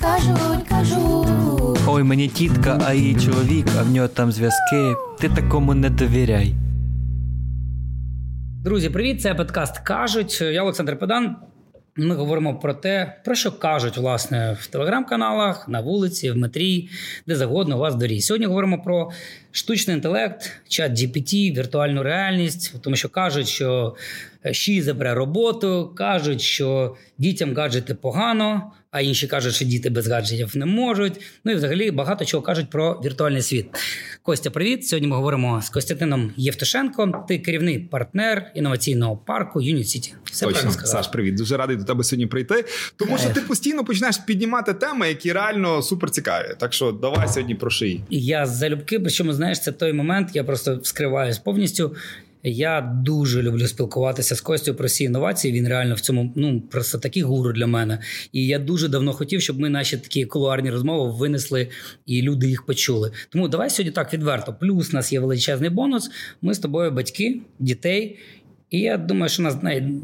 кажуть, кажуть. Ой, мені тітка, а її чоловік, а в нього там зв'язки. Ти такому не довіряй. Друзі, привіт! Це подкаст кажуть. Я Олександр Педан. Ми говоримо про те, про що кажуть власне в телеграм-каналах, на вулиці, в метрі, де завгодно у вас дорі. Сьогодні говоримо про штучний інтелект, чат GPT, віртуальну реальність, тому що кажуть, що Ші забере роботу, кажуть, що дітям гаджети погано, а інші кажуть, що діти без гаджетів не можуть. Ну і взагалі багато чого кажуть про віртуальний світ. Костя, привіт! Сьогодні ми говоримо з Костянтином Євтушенко. Ти керівний партнер інноваційного парку Юніт Сіті. Все Точно, Саш, привіт. Дуже радий до тебе сьогодні прийти. Тому що ти постійно починаєш піднімати теми, які реально супер цікаві. Так що давай сьогодні про шиї. Я залюбки, причому знаєш, це той момент. Я просто вскриваюсь повністю. Я дуже люблю спілкуватися з Костю про всі інновації. Він реально в цьому ну просто такий гуру для мене. І я дуже давно хотів, щоб ми наші такі кулуарні розмови винесли і люди їх почули. Тому давай сьогодні так відверто. Плюс у нас є величезний бонус. Ми з тобою батьки, дітей. І я думаю, що у нас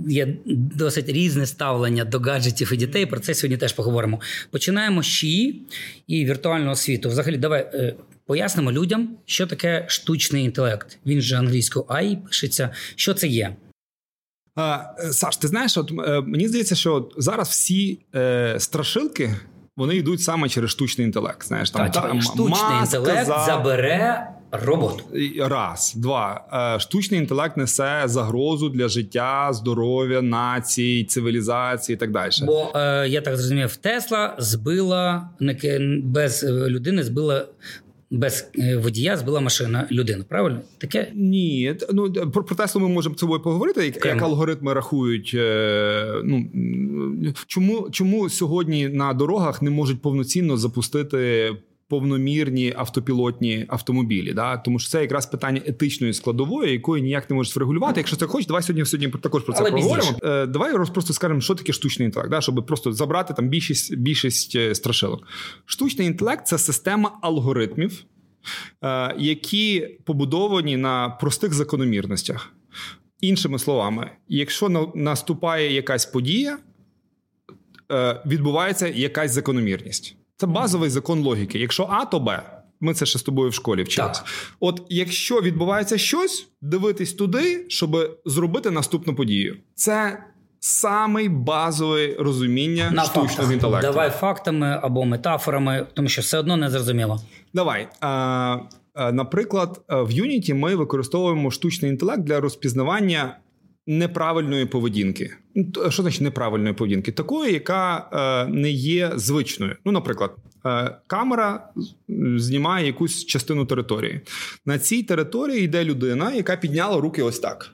є досить різне ставлення до гаджетів і дітей. Про це сьогодні теж поговоримо. Починаємо з ШІ і віртуального світу. Взагалі, давай е, пояснимо людям, що таке штучний інтелект. Він же англійською AI пишеться. Що це є? А, е, Саш, ти знаєш, от е, мені здається, що зараз всі е, страшилки вони йдуть саме через штучний інтелект. Знаєш, там, так, там штучний інтелект за... забере роботу. Раз, два. Е, штучний інтелект несе загрозу для життя, здоров'я, націй, цивілізації і так далі. Бо е, я так зрозумів, Тесла збила без людини, збила без е, водія збила машина людину. Правильно? Таке ні. Ну про, про Теслу ми можемо з собою поговорити. Як, як алгоритми рахують, е, ну чому чому сьогодні на дорогах не можуть повноцінно запустити повномірні автопілотні автомобілі. Да? Тому що це якраз питання етичної складової, якої ніяк не можеш врегулювати. Якщо ти хочеш, давай сьогодні сьогодні також про це поговоримо. Е, давай просто скажемо, що таке штучний інтелект, да? щоб просто забрати там більшість більшість е, страшилок. Штучний інтелект це система алгоритмів, е, які побудовані на простих закономірностях. Іншими словами, якщо наступає якась подія, відбувається якась закономірність. Це базовий закон логіки. Якщо А, то Б. Ми це ще з тобою в школі вчилися. От якщо відбувається щось, дивитись туди, щоб зробити наступну подію. Це самий базове розуміння На штучного фактах. інтелекту. Давай фактами або метафорами, тому що все одно не зрозуміло. Давай. А, Наприклад, в Unity ми використовуємо штучний інтелект для розпізнавання неправильної поведінки. Що значить неправильної поведінки? Такої, яка е, не є звичною. Ну, наприклад, е, камера знімає якусь частину території. На цій території йде людина, яка підняла руки ось так.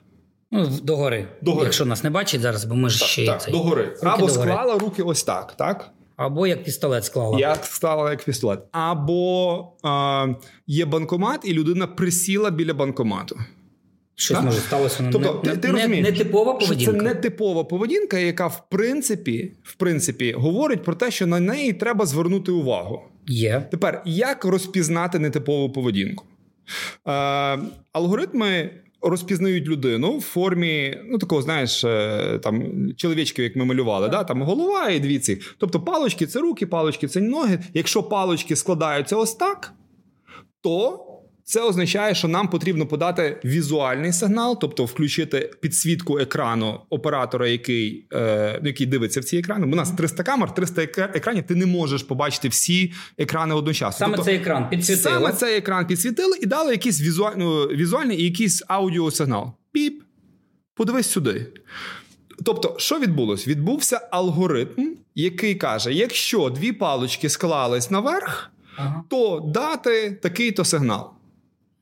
Ну, догори. догори. Якщо нас не бачить зараз, бо ми ж ще так, цей. догори. Руки Або догори. склала руки ось так, так? Або як пістолет склала. Як склала як пістолет. Або е, є банкомат, і людина присіла біля банкомату. Щось так? може сталося тобто, не, ти, ти не, не типова поведінка. Це не типова поведінка, яка в принципі в принципі говорить про те, що на неї треба звернути увагу. Є. Тепер як розпізнати нетипову поведінку? Е, Алгоритми. Розпізнають людину в формі, ну такого, знаєш, е, там чоловічків, як ми малювали, да? там голова і дві ці. Тобто палочки це руки, палочки це ноги. Якщо палочки складаються ось так, то це означає, що нам потрібно подати візуальний сигнал, тобто включити підсвітку екрану оператора, який е, який дивиться в ці екрани. У нас 300 камер, 300 екранів. Ти не можеш побачити всі екрани одночасно. Саме тобто, цей екран підсвітили. Саме цей екран підсвітили і дали якийсь візуаль, ну, візуальний і якийсь аудіосигнал. Піп, подивись сюди. Тобто, що відбулось? Відбувся алгоритм, який каже: якщо дві палочки склались наверх, ага. то дати такий-то сигнал.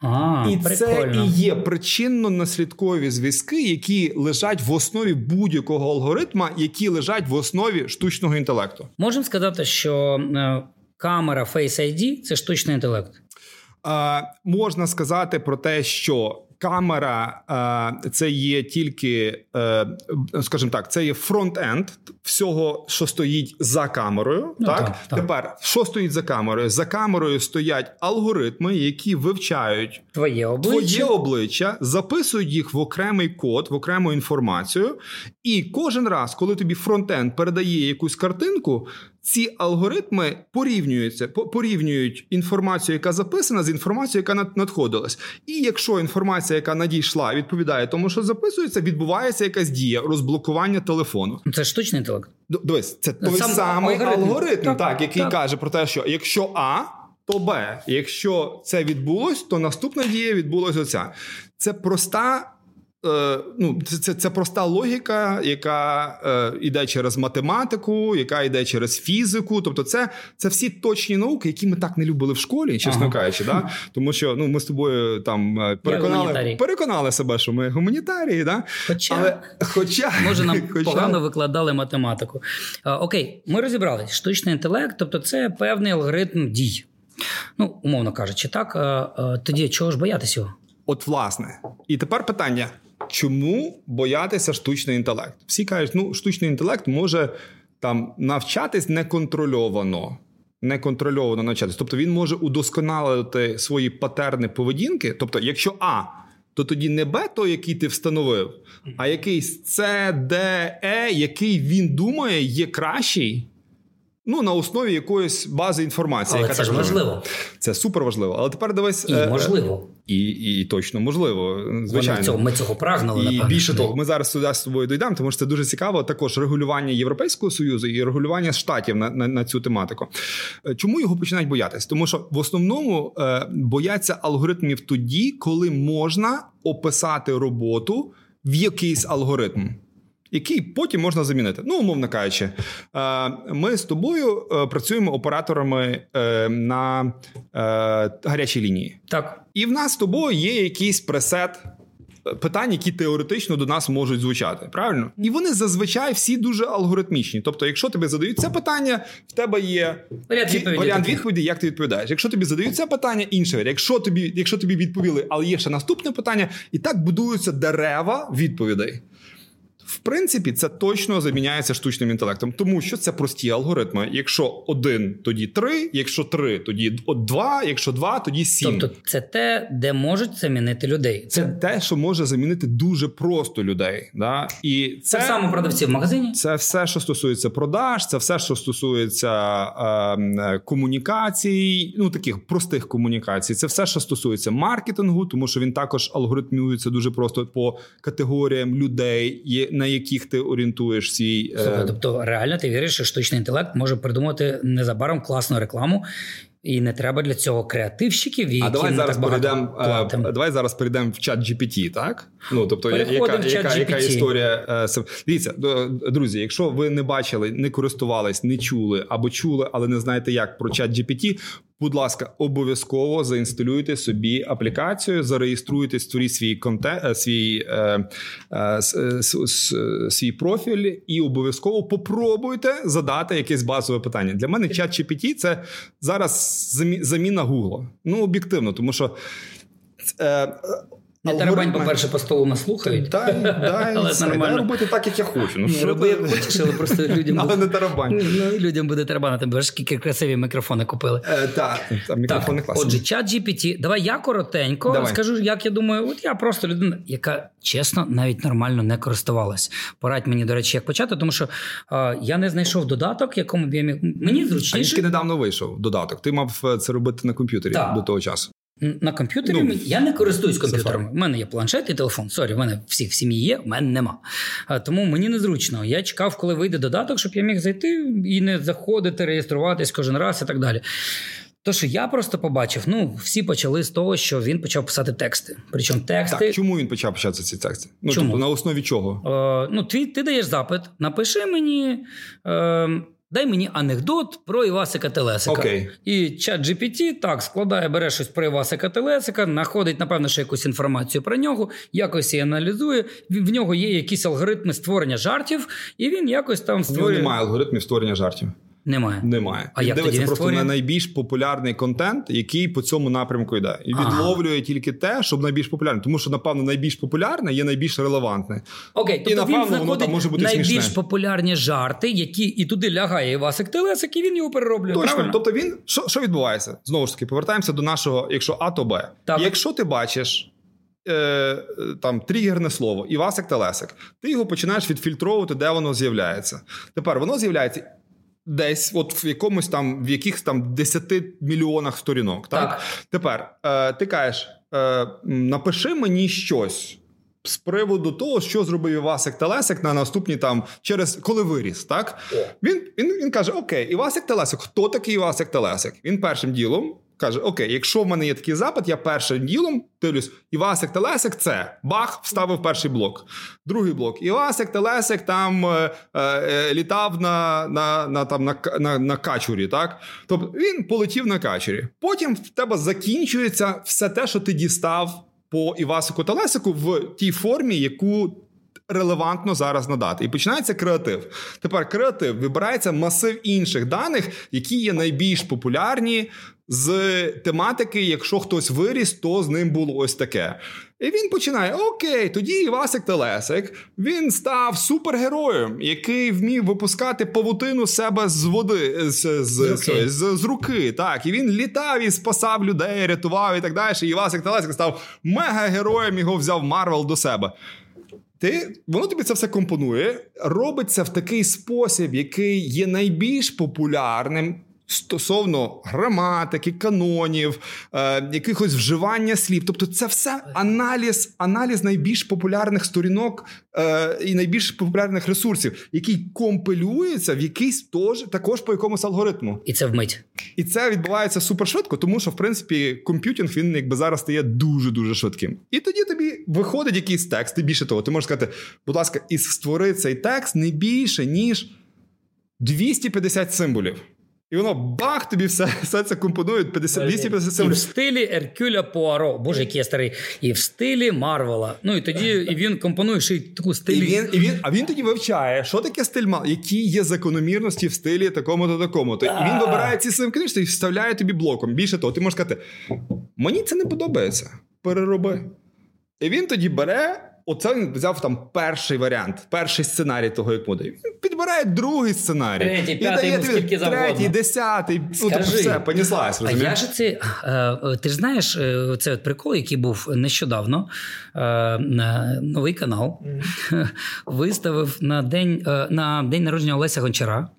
А, І прикольно. це і є причинно-наслідкові зв'язки, які лежать в основі будь-якого алгоритма, які лежать в основі штучного інтелекту. Можемо сказати, що е, камера Face ID – це штучний інтелект. Е, можна сказати про те, що камера е, це є тільки, е, скажімо так, це є фронт-енд всього, що стоїть за камерою. Ну, так? так тепер що стоїть за камерою? За камерою стоять алгоритми, які вивчають твоє обличчя, твоє обличчя, записують їх в окремий код, в окрему інформацію. І кожен раз, коли тобі фронт-енд передає якусь картинку. Ці алгоритми порівнюються, порівнюють інформацію, яка записана, з інформацією, яка надходилась. І якщо інформація, яка надійшла, відповідає тому, що записується, відбувається якась дія розблокування телефону. Це штучний інтелект. Дивись, це той Сам самий алгоритм. алгоритм, так, Так, який так. каже про те, що якщо А, то Б. Якщо це відбулось, то наступна дія відбулась оця. Це проста. Е, Ну, це, це, це проста логіка, яка е, йде через математику, яка йде через фізику. Тобто, це, це всі точні науки, які ми так не любили в школі, чесно Ага. кажучи. Да? Тому що ну, ми з тобою там е, переконали, переконали себе, що ми гуманітарії, да? Хоча, але хоча може, нам хоча- погано викладали математику. А, окей, ми розібрались. Штучний інтелект, тобто це певний алгоритм дій. Ну, умовно кажучи, так. Тоді чого ж боятися його? От власне, і тепер питання: чому боятися штучний інтелект? Всі кажуть, ну штучний інтелект може там навчатись неконтрольовано. Неконтрольовано навчатись. Тобто він може удосконалити свої патерни поведінки. Тобто, якщо А, то тоді не Б, той, який ти встановив, а якийсь С, Д, Е, який він думає, є кращий. Ну, на основі якоїсь бази інформації, Але яка це ж так важливо. Це супер важливо. Але тепер дивись. І е, можливо. і, і точно можливо, звичайно. цього, ми цього прагнули, І напевно. більше того, ми зараз сюди з тобою дійдемо, тому що це дуже цікаво. Також регулювання Європейського союзу і регулювання штатів на, на, на цю тематику. Е, Чому його починають боятись? Тому що в основному е, бояться алгоритмів тоді, коли можна описати роботу в якийсь алгоритм. Який потім можна замінити. Ну, умовно кажучи, е, ми з тобою е, працюємо операторами е, на гарячій лінії. Так. І в нас з тобою є якийсь пресет питань, які теоретично до нас можуть звучати. Правильно? І вони зазвичай всі дуже алгоритмічні. Тобто, якщо тобі задають це питання, в тебе є Варіант відповіді варіант відповіді, як ти відповідаєш. Якщо тобі задають це питання, інше. Якщо тобі, якщо тобі відповіли, але є ще наступне питання, і так будуються дерева відповідей. В принципі, це точно заміняється штучним інтелектом, тому що це прості алгоритми. Якщо один, тоді три, якщо три, тоді два, якщо два, тоді сім. Тобто, це те, де можуть замінити людей. Це Це, те, що може замінити дуже просто людей. Да? І це, так само продавці в магазині. це все, що стосується продаж, це все, що стосується е, комунікацій, ну таких простих комунікацій. Це все, що стосується маркетингу, тому що він також алгоритмується дуже просто по категоріям людей, є- на яких ти орієнтуєш свій. е, Слухай, тобто, реально ти віриш, що штучний інтелект може придумати незабаром класну рекламу, і не треба для цього креативщиків, і А давай яким зараз перейдемо. е, Давай зараз перейдемо в чат GPT, так? Ну тобто, яка, в чат яка, яка історія е, Дивіться, друзі, якщо ви не бачили, не користувались, не чули або чули, але не знаєте, як про чат GPT, будь ласка, обов'язково заінсталюйте собі аплікацію, зареєструйте, створіть свій контент, свій, е, е, е, свій профіль і обов'язково попробуйте задати якесь базове питання. Для мене чат GPT – це зараз заміна Гугла. Ну об'єктивно, тому що. Е, Не тарабань, по-перше, по столу нас слухають. Дай, дай, Але це, нормально. дай робити так, як я хочу. Ну, Ні, що роби як хочеш, але просто людям Але буде, не тарабань. ну, людям буде тарабанити, бо ж скільки красиві мікрофони купили. Е, так, там мікрофони Так, класні. отже, чат GPT. Давай я коротенько Давай. скажу, як я думаю, от я просто людина, яка чесно навіть нормально не користувалась. Порадь мені, до речі, як почати, тому що е, я не знайшов додаток, якому б я міг. Мені А він тільки недавно вийшов додаток. Ти мав е, це робити на комп'ютері Так. до того часу. На комп'ютері. Ну, я не користуюсь комп'ютером. У мене є планшет і телефон. Sorry, в мене всіх в сім'ї є, в мене нема. А, Тому мені незручно. Я чекав, коли вийде додаток, щоб я міг зайти і не заходити, реєструватись кожен раз і так далі. То, що я просто побачив, ну всі почали з того, що він почав писати тексти. Причому тексти. Так, чому він почав писати ці тексти? Ну, Чому? тобто, на основі чого? Е, ну, ти, ти даєш запит, напиши мені. Е, Дай мені анекдот про Івасика Телесика. Okay. І чат GPT так складає, бере щось про Івасика Телесика, знаходить, напевно, ще якусь інформацію про нього, якось її аналізує. В нього є якісь алгоритми створення жартів, і він якось там В нього немає алгоритмів створення жартів. Немає. Немає. А він як дивиться просто на найбільш популярний контент, який по цьому напрямку йде. І Ага. відловлює тільки те, щоб найбільш популярне. Тому що, напевно, найбільш популярне є найбільш релевантне. Окей, тобто напевно, він воно там може бути найбільш смішне. популярні жарти, які і туди лягає Івасик Телесик, і він його перероблює. Точно. правильно? Тобто він що, що відбувається? Знову ж таки, повертаємося до нашого, якщо А, то Б. Так. Якщо ти бачиш. Е, там тригерне слово Івасик Телесик. Ти його починаєш відфільтровувати, де воно з'являється. Тепер воно з'являється десь, от в якомусь там, в якихось там 10 мільйонах сторінок. Так, Так. тепер е, ти кажеш, е, напиши мені щось. З приводу того, що зробив Івасик Телесик на наступні там через коли виріс, так він, він, він каже: Окей, Івасик Телесик, хто такий Івасик Телесик? Він першим ділом каже: Окей, якщо в мене є такий запит, я першим ділом дивлюсь, Івасик Телесик це бах, вставив перший блок. Другий блок. Івасик Телесик там е, е, літав на, на, на, там, на, на, на качурі, так? Тобто він полетів на качурі. Потім в тебе закінчується все те, що ти дістав по Івасику Телесику в тій формі, яку релевантно зараз надати. І починається креатив. Тепер креатив вибирається масив інших даних, які є найбільш популярні з тематики. Якщо хтось виріс, то з ним було ось таке. І він починає: Окей, тоді Івасик Телесик він став супергероєм, який вмів випускати павутину себе з води з, з, руки. з, з руки. Так, і він літав і спасав людей, рятував і так далі. І Івасик Телесик став мега-героєм, його взяв Марвел до себе. Ти воно тобі це все компонує, робиться в такий спосіб, який є найбільш популярним. Стосовно граматики, канонів, е, якихось вживання слів, тобто це все аналіз, аналіз найбільш популярних сторінок е, і найбільш популярних ресурсів, який компилюється в якийсь тож, також по якомусь алгоритму. І це вмить. І це відбувається супершвидко, тому що в принципі комп'ютінг він якби зараз стає дуже дуже швидким. І тоді тобі виходить якийсь текст. І більше того, ти можеш сказати, будь ласка, і створи цей текст не більше ніж 250 символів. І воно бах, тобі все, все це компонує 50, 250 І в стилі Еркюля Пуаро. Боже, який я старий. І в стилі Марвела. Ну і тоді і він компонує ще й таку І він, і він, а він тоді вивчає, що таке стиль мал, які є закономірності в стилі такому-то такому-то. І він вибирає ці самі книжки і вставляє тобі блоком. Більше того, ти можеш сказати: мені це не подобається. Перероби. І він тоді бере. Оце він взяв там перший варіант, перший сценарій того, як буде. Він підбирає другий сценарій. Третій, і п'ятий, дає ну, тобі скільки завгодно. третій, десятий. Ну, тобто Скажи. все, поніслась, А я ж це е, ти ж знаєш, е, це от прикол, який був нещодавно. Е, Новий канал виставив на день на день народження Олеся Гончара.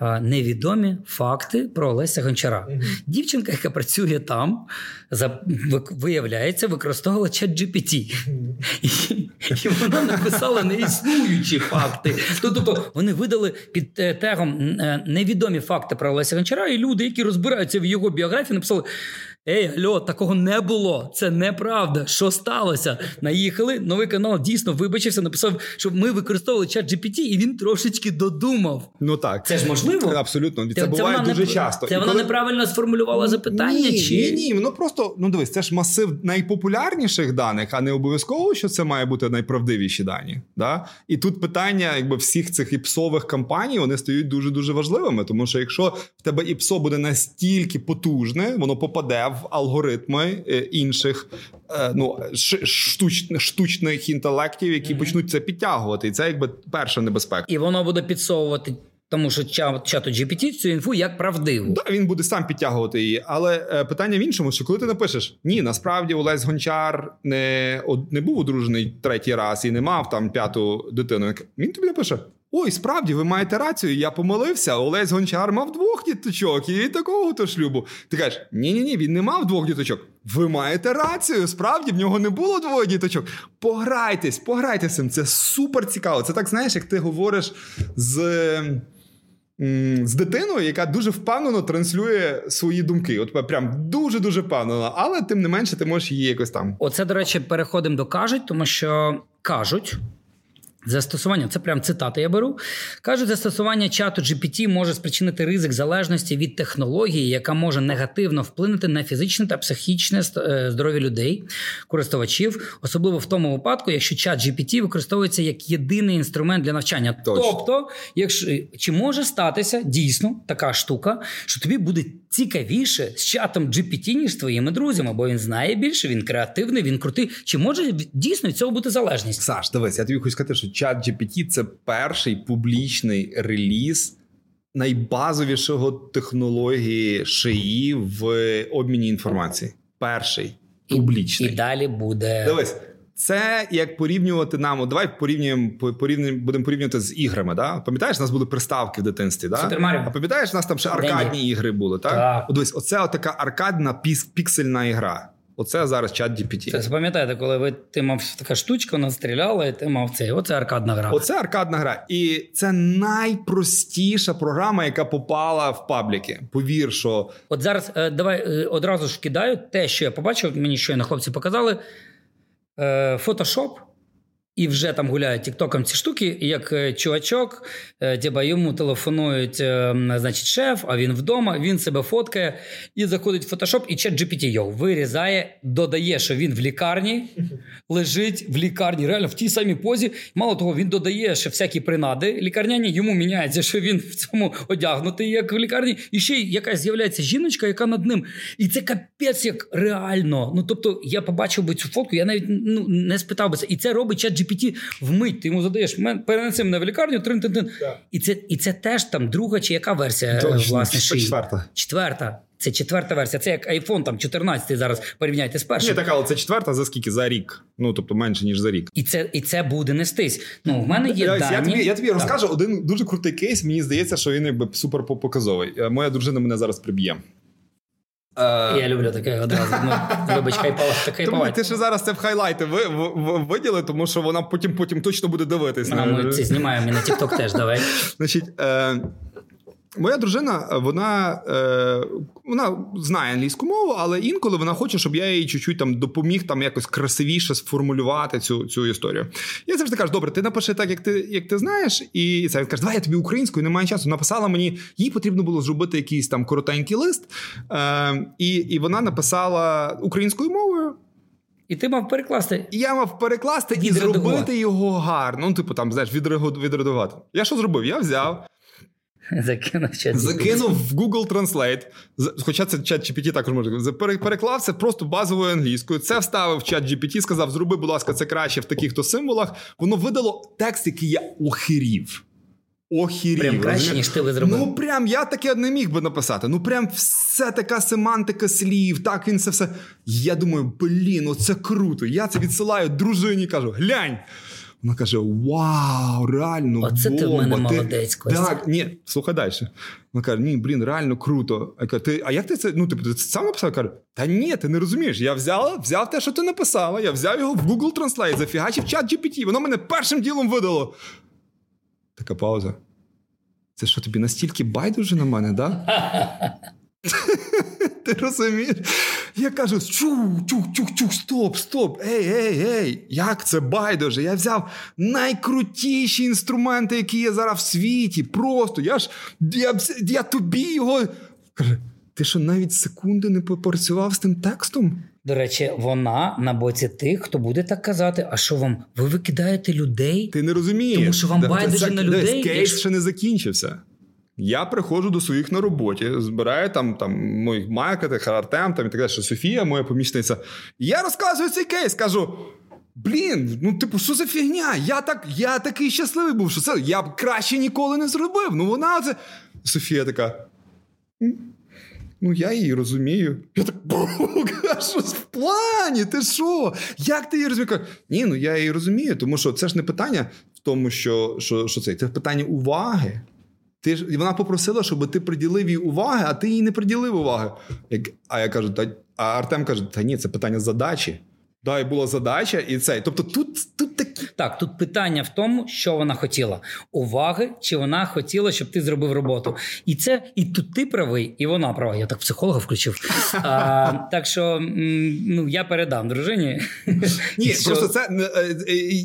Е, Невідомі факти про Олеся Гончара. Дівчинка, яка працює там, за, виявляється, використовувала чат GPT. І, і вона написала неіснуючі факти. Тобто вони видали під е, тегом е, невідомі факти про Олеся Гончара, і люди, які розбираються в його біографії, написали. Ей, альо, такого не було. Це неправда. Що сталося? Наїхали. Новий канал дійсно вибачився, написав, що ми використовували чат GPT, і він трошечки додумав. Ну так. Це ж можливо? Абсолютно. Це, Це- буває вона дуже не- часто. Це І вона коли- неправильно сформулювала запитання? Ні, чи... ні, ні. Ну просто ну дивись, це ж масив найпопулярніших даних, а не обов'язково, що це має бути найправдивіші дані. Да? І тут питання, якби всіх цих іпсових кампаній вони стають дуже дуже важливими. Тому що якщо в тебе іпсо буде настільки потужне, воно попаде в алгоритми е, інших е, ну, ш- штуч, штучних інтелектів, які почнуть це підтягувати. І це якби перша небезпека. І воно буде підсовувати, тому що чат, чату GPT цю інфу як правдиву. Да, він буде сам підтягувати її, але е, питання в іншому, що коли ти напишеш, ні, насправді Олесь Гончар не, од- не був одружений третій раз і не мав там п'яту дитину. Він тобі напише: Ой, справді, ви маєте рацію, я помилився. Олесь Гончар мав двох діточок і такого то шлюбу. Ти кажеш, ні, ні, він не мав двох діточок. Ви маєте рацію, справді в нього не було двоє діточок. Пограйтесь, пограйтесь цим. Це супер цікаво. Це так знаєш, як ти говориш з. З дитиною, яка дуже впевнено транслює свої думки. От прям дуже дуже впевнено, але тим не менше ти можеш її якось там. Оце, до речі, переходимо до кажуть, тому що кажуть. Застосування, це прям цитати я беру. Кажуть, застосування чату GPT може спричинити ризик залежності від технології, яка може негативно вплинути на фізичне та психічне е, здоров'я людей, користувачів, особливо в тому випадку, якщо чат GPT використовується як єдиний інструмент для навчання. Точно. Тобто, якщо чи може статися дійсно така штука, що тобі буде цікавіше з чатом GPT, ніж з твоїми друзями, бо він знає більше, він креативний, він крутий. Чи може дійсно від цього бути залежність? Саш, дивись, я тобі хочу сказати, що чат GPT це перший публічний реліз найбазовішого технології ШИІ в обміні інформації. Перший публічний. І далі буде. Дивись, Це як порівнювати нам. От давай порівнюємо порівнюємо, будемо порівнювати з іграми. Да? Пам'ятаєш, у нас були приставки в дитинстві, да? А пам'ятаєш, у нас там ще аркадні Денді. ігри були, так? Так. От дивись, оце така аркадна піксельна ігра. Оце зараз чат GPT. Це запам'ятаєте, коли ви ти мав така штучка, вона стріляла, і ти мав цей. Оце аркадна гра. Оце аркадна гра. І це найпростіша програма, яка попала в пабліки. Повір, що От зараз е, давай е, одразу ж кидаю те, що я побачив, мені щойно хлопці показали. Е, Фотошоп. І вже там гуляють тіктоком ці штуки, і як е, чувачок, е, типа йому телефонують, е, значить, шеф, а він вдома, він себе фоткає і заходить в фотошоп, і чат GPT його вирізає, додає, що він в лікарні лежить в лікарні, реально в тій самій позі. Мало того, він додає ще всякі принади лікарняні. Йому міняється, що він в цьому одягнутий, як в лікарні, і ще якась з'являється жіночка, яка над ним. І це капець як реально. Ну тобто, я побачив би цю фотку, я навіть ну, не спитав би це. І це робить чат GPT вмить. Ти йому задаєш перенеси мене в лікарню, трин тин тин І це, і це теж там друга чи яка версія Точно, власне шиї? четверта. Четверта. Це четверта версія. Це як iPhone там 14 зараз порівняйте з Ні, першим. така, але це четверта за скільки? За рік. Ну тобто менше ніж за рік. І це, і це буде нестись. Ну, в мене є Я, дані. я тобі, я тобі Так. розкажу один дуже крутий кейс. Мені здається, що він якби супер показовий. Е, Моя дружина мене зараз приб'є. Е, Я люблю таке одразу. Ну, вибач, хайпала, так хайпала. ти ще зараз це в хайлайти ви, в, в, виділи, тому що вона потім потім точно буде дивитися. Ми це знімаємо і на TikTok теж, давай. Значить, е, моя дружина, вона, е, вона знає англійську мову, але інколи вона хоче, щоб я їй чуть-чуть там допоміг там якось красивіше сформулювати цю, цю історію. Я завжди кажу: добре, ти напиши так, як ти, як ти знаєш, і це він каже, давай я тобі українською, немає часу. Написала мені, їй потрібно було зробити якийсь там коротенький лист. Е, і, і вона написала українською мовою. І ти мав перекласти. І я мав перекласти і зробити його гарно. Ну, типу, там, знаєш, відредагувати. Я що зробив? Я взяв, Закинув чат. закинув в Google Translate, хоча це чат GPT також може. Переклав це просто базовою англійською. Це вставив в чат GPT, сказав: зроби, будь ласка, це краще в таких-то символах. Воно видало текст, який я охирів. Охірів. Прям краще, ніж ти би зробив. Ну прям я таке не міг би написати. Ну прям все така семантика слів. Так він це все. Я думаю, блін, оце круто. Я це відсилаю дружині, кажу: глянь. Вона каже: Вау, реально. Оце ти в бомба, мене молодець, Костя. Так, ні, слухай далі. Вона каже: ні, блін, реально круто. Я кажу, ти, а як ти це? Ну, типу, ти це сам написав? Я кажу, та ні, ти не розумієш. Я взяла, взяв те, що ти написала. Я взяв його в Google Translate, зафігачив чат GPT. Воно мене першим ділом видало. Така пауза. Це що тобі настільки байдуже на мене, да? Ти розумієш? Я кажу: чух, чух, чух, чух, стоп, стоп, ей, ей, ей, як це байдуже? Я взяв найкрутіші інструменти, які є зараз в світі. Просто я ж я, я тобі його. Каже, ти що навіть секунди не попрацював з тим текстом? До речі, вона на боці тих, хто буде так казати: а що вам? Ви викидаєте людей? Ти не розумієш. Тому що вам Да, байдуже на людей, Кейс ще не закінчився. Я приходжу до своїх на роботі, збираю там, там моїх маркетинг, Артем там, і так далі, Софія, моя помічниця. І я розказую цей кейс, кажу. Блін, ну типу, що за фігня? Я так, я такий щасливий був, що це я б краще ніколи не зробив. Ну вона оце. Софія така. Ну, я її розумію. Я так «Бога, що в плані? Ти що? Як ти її розумієш? Ні, ну я її розумію, тому що це ж не питання в тому, що, що, що це. Це питання уваги. Ти ж вона попросила, щоб ти приділив їй уваги, а ти їй не приділив уваги. Як, а я кажу, та а Артем каже: та ні, це питання задачі. Да, і була задача, і це. Тобто тут, тут такі. Так, тут питання в тому, що вона хотіла: уваги, чи вона хотіла, щоб ти зробив роботу. І це і тут ти правий, і вона права. Я так психолога включив. А, так що ну, я передам дружині. Ні, що- просто це е, е, е,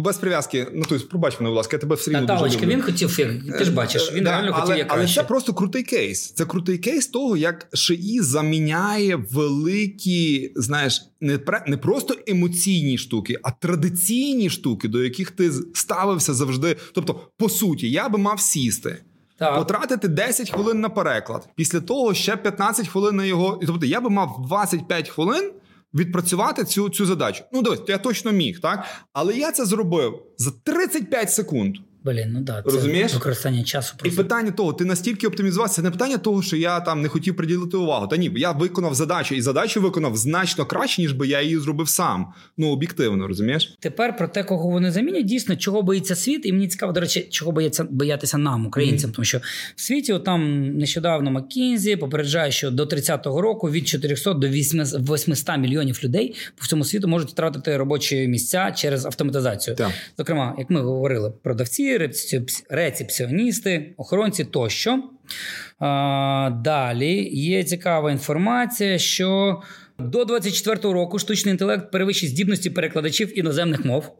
без прив'язки. Ну, тобто, пробач мене, будь ласка, я тебе все рівно дуже люблю. він хотів, ти ж бачиш, він Да, реально але, хотів як але краще. це просто крутий кейс. Це крутий кейс того, як ШИІ заміняє великі, знаєш, не, пре- не просто емоційні штуки, а традиційні штуки, до яких ти ставився завжди. Тобто, по суті, я би мав сісти. Так. Потратити 10 хвилин на переклад. Після того ще 15 хвилин на його. Тобто я би мав 25 хвилин відпрацювати цю, цю задачу. Ну, дивись, я точно міг, так? Але я це зробив за 35 секунд. Блін, ну да, це Розумієш? використання часу. І питання того, ти настільки оптимізувався, це не питання того, що я там не хотів приділити увагу. Та ні, я виконав задачу, і задачу виконав значно краще, ніж би я її зробив сам. Ну об'єктивно, розумієш? Тепер про те, кого вони замінять, дійсно, чого боїться світ, і мені цікаво, до речі, чого бояться боятися нам, українцям, тому що в світі от там нещодавно Маккінзі попереджає, що до 30-го року від 400 до 800 800 мільйонів людей по всьому світу можуть втратити робочі місця через автоматизацію. Так. Зокрема, як ми говорили, продавці, рецепці- рецепціоністи, охоронці тощо. Далі є цікава інформація, що до 24-го року штучний інтелект перевищить здібності перекладачів іноземних мов.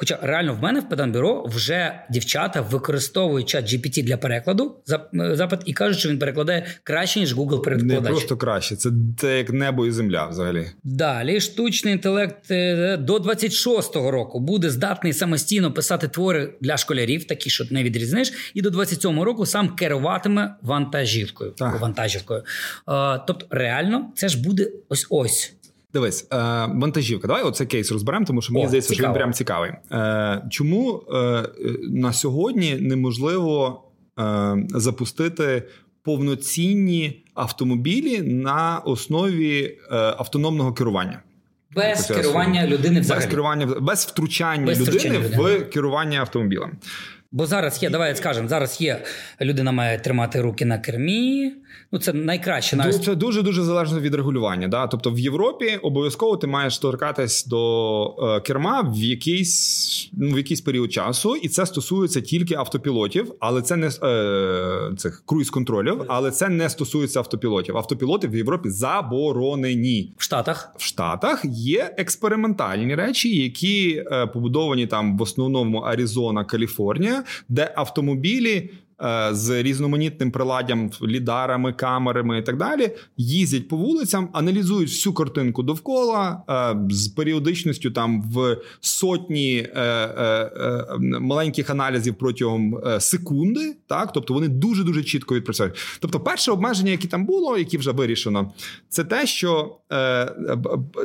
Хоча реально в мене в педанбюро вже дівчата використовують чат GPT для перекладу зап- запит і кажуть, що він перекладає краще, ніж Google Не просто краще. Це, це як небо і земля взагалі. Далі штучний інтелект е, до 26-го року буде здатний самостійно писати твори для школярів, такі, що не відрізниш, і до 27-го року сам керуватиме вантажівкою. Так. вантажівкою. Е, тобто, реально, це ж буде ось ось. Дивись, е, вантажівка. Давай оцей кейс розберемо, тому що мені О, здається, що він прям цікавий. Е, чому е, на сьогодні неможливо е, запустити повноцінні автомобілі на основі е, автономного керування? Без керування людини взагалі. Без керування без втручання Без людини втручання в керування автомобілем. Бо зараз є, давай скажемо, зараз є людина має тримати руки на кермі. Ну це найкраще навіть. Це дуже дуже залежно від регулювання. Да? Тобто в Європі обов'язково ти маєш торкатись до е, керма в якийсь ну, в якийсь період часу, і це стосується тільки автопілотів, але це не е, цих круїз-контролів, але це не стосується автопілотів. Автопілоти в Європі заборонені. В Штатах В Штатах є експериментальні речі, які е, побудовані там в основному Аризона, Каліфорнія, де автомобілі. е, З різноманітним приладдям, лідарами, камерами і так далі їздять по вулицям, аналізують всю картинку довкола е, з періодичністю там в сотні е, маленьких аналізів протягом секунди. Так, тобто вони дуже дуже чітко відпрацюють. Тобто, перше обмеження, яке там було, яке вже вирішено, це те, що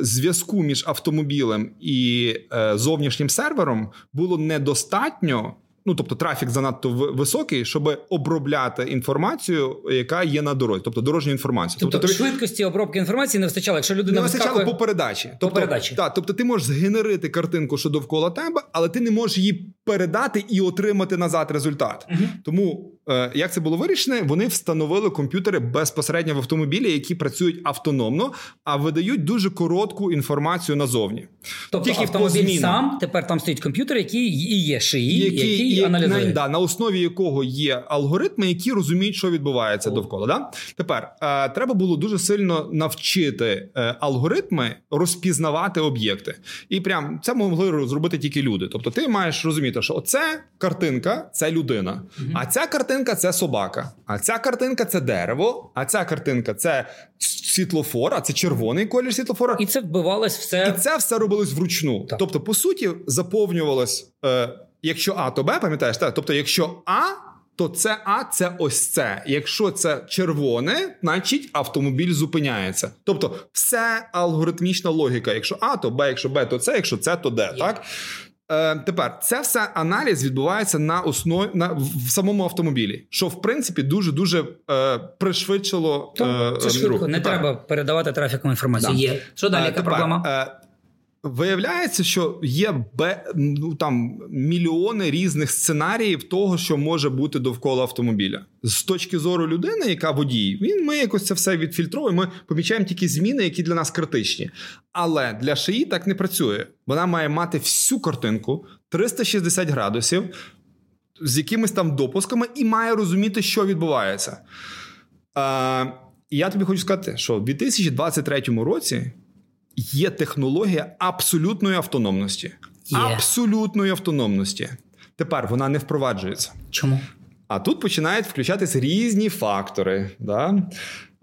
зв'язку між автомобілем і зовнішнім сервером було недостатньо. Ну, тобто трафік занадто високий, щоб обробляти інформацію, яка є на дорозі, тобто дорожню інформацію. тобто, тобто швидкості обробки інформації не вистачало. Якщо людина не вистачало вискакує- по передачі. Тобто, передачі. Так, тобто ти можеш згенерити картинку, що довкола тебе, але ти не можеш її передати і отримати назад результат. Тому е, як це було вирішено? Вони встановили комп'ютери безпосередньо в автомобілі, які працюють автономно, а видають дуже коротку інформацію назовні. Тобто Тільки автомобіль сам тепер там стоїть комп'ютер, який і є шиї, який, і- аналізує. на, да, на основі якого є алгоритми, які розуміють, що відбувається довкола. Да? Тепер е, треба було дуже сильно навчити е, алгоритми розпізнавати об'єкти. І прям це могли зробити тільки люди. Тобто, ти маєш розуміти, що оце картинка це людина, а ця картинка це собака, а ця картинка це дерево, а ця картинка це світлофор, а це червоний колір світлофора. І це вбивалось все. І це все робилось вручну. Так. Тобто, по суті, заповнювалось, е, якщо А, то Б, пам'ятаєш? Так? Тобто, якщо А, то це А, це ось це. Якщо це червоне, значить автомобіль зупиняється. Тобто, все алгоритмічна логіка. Якщо А, то Б, якщо Б, то це, якщо це, то Д. Так? Е, тепер це все аналіз відбувається на основі на в самому автомобілі, що в принципі дуже дуже е, пришвидшило е, це е, швидко, не Тепер- треба передавати трафіком інформацію. Да. Є. Що далі? Е, Яка тепер, проблема? Виявляється, що є бе, ну, там, мільйони різних сценаріїв того, що може бути довкола автомобіля. З точки зору людини, яка водій, він ми якось це все відфільтруємо. Ми помічаємо тільки зміни, які для нас критичні. Але для шиї так не працює. Вона має мати всю картинку 360 градусів з якимись там допусками і має розуміти, що відбувається. Е, я тобі хочу сказати, що в 2023 році є технологія абсолютної автономності. Є. Абсолютної автономності. Тепер вона не впроваджується. Чому? А тут починають включатися різні фактори. Да?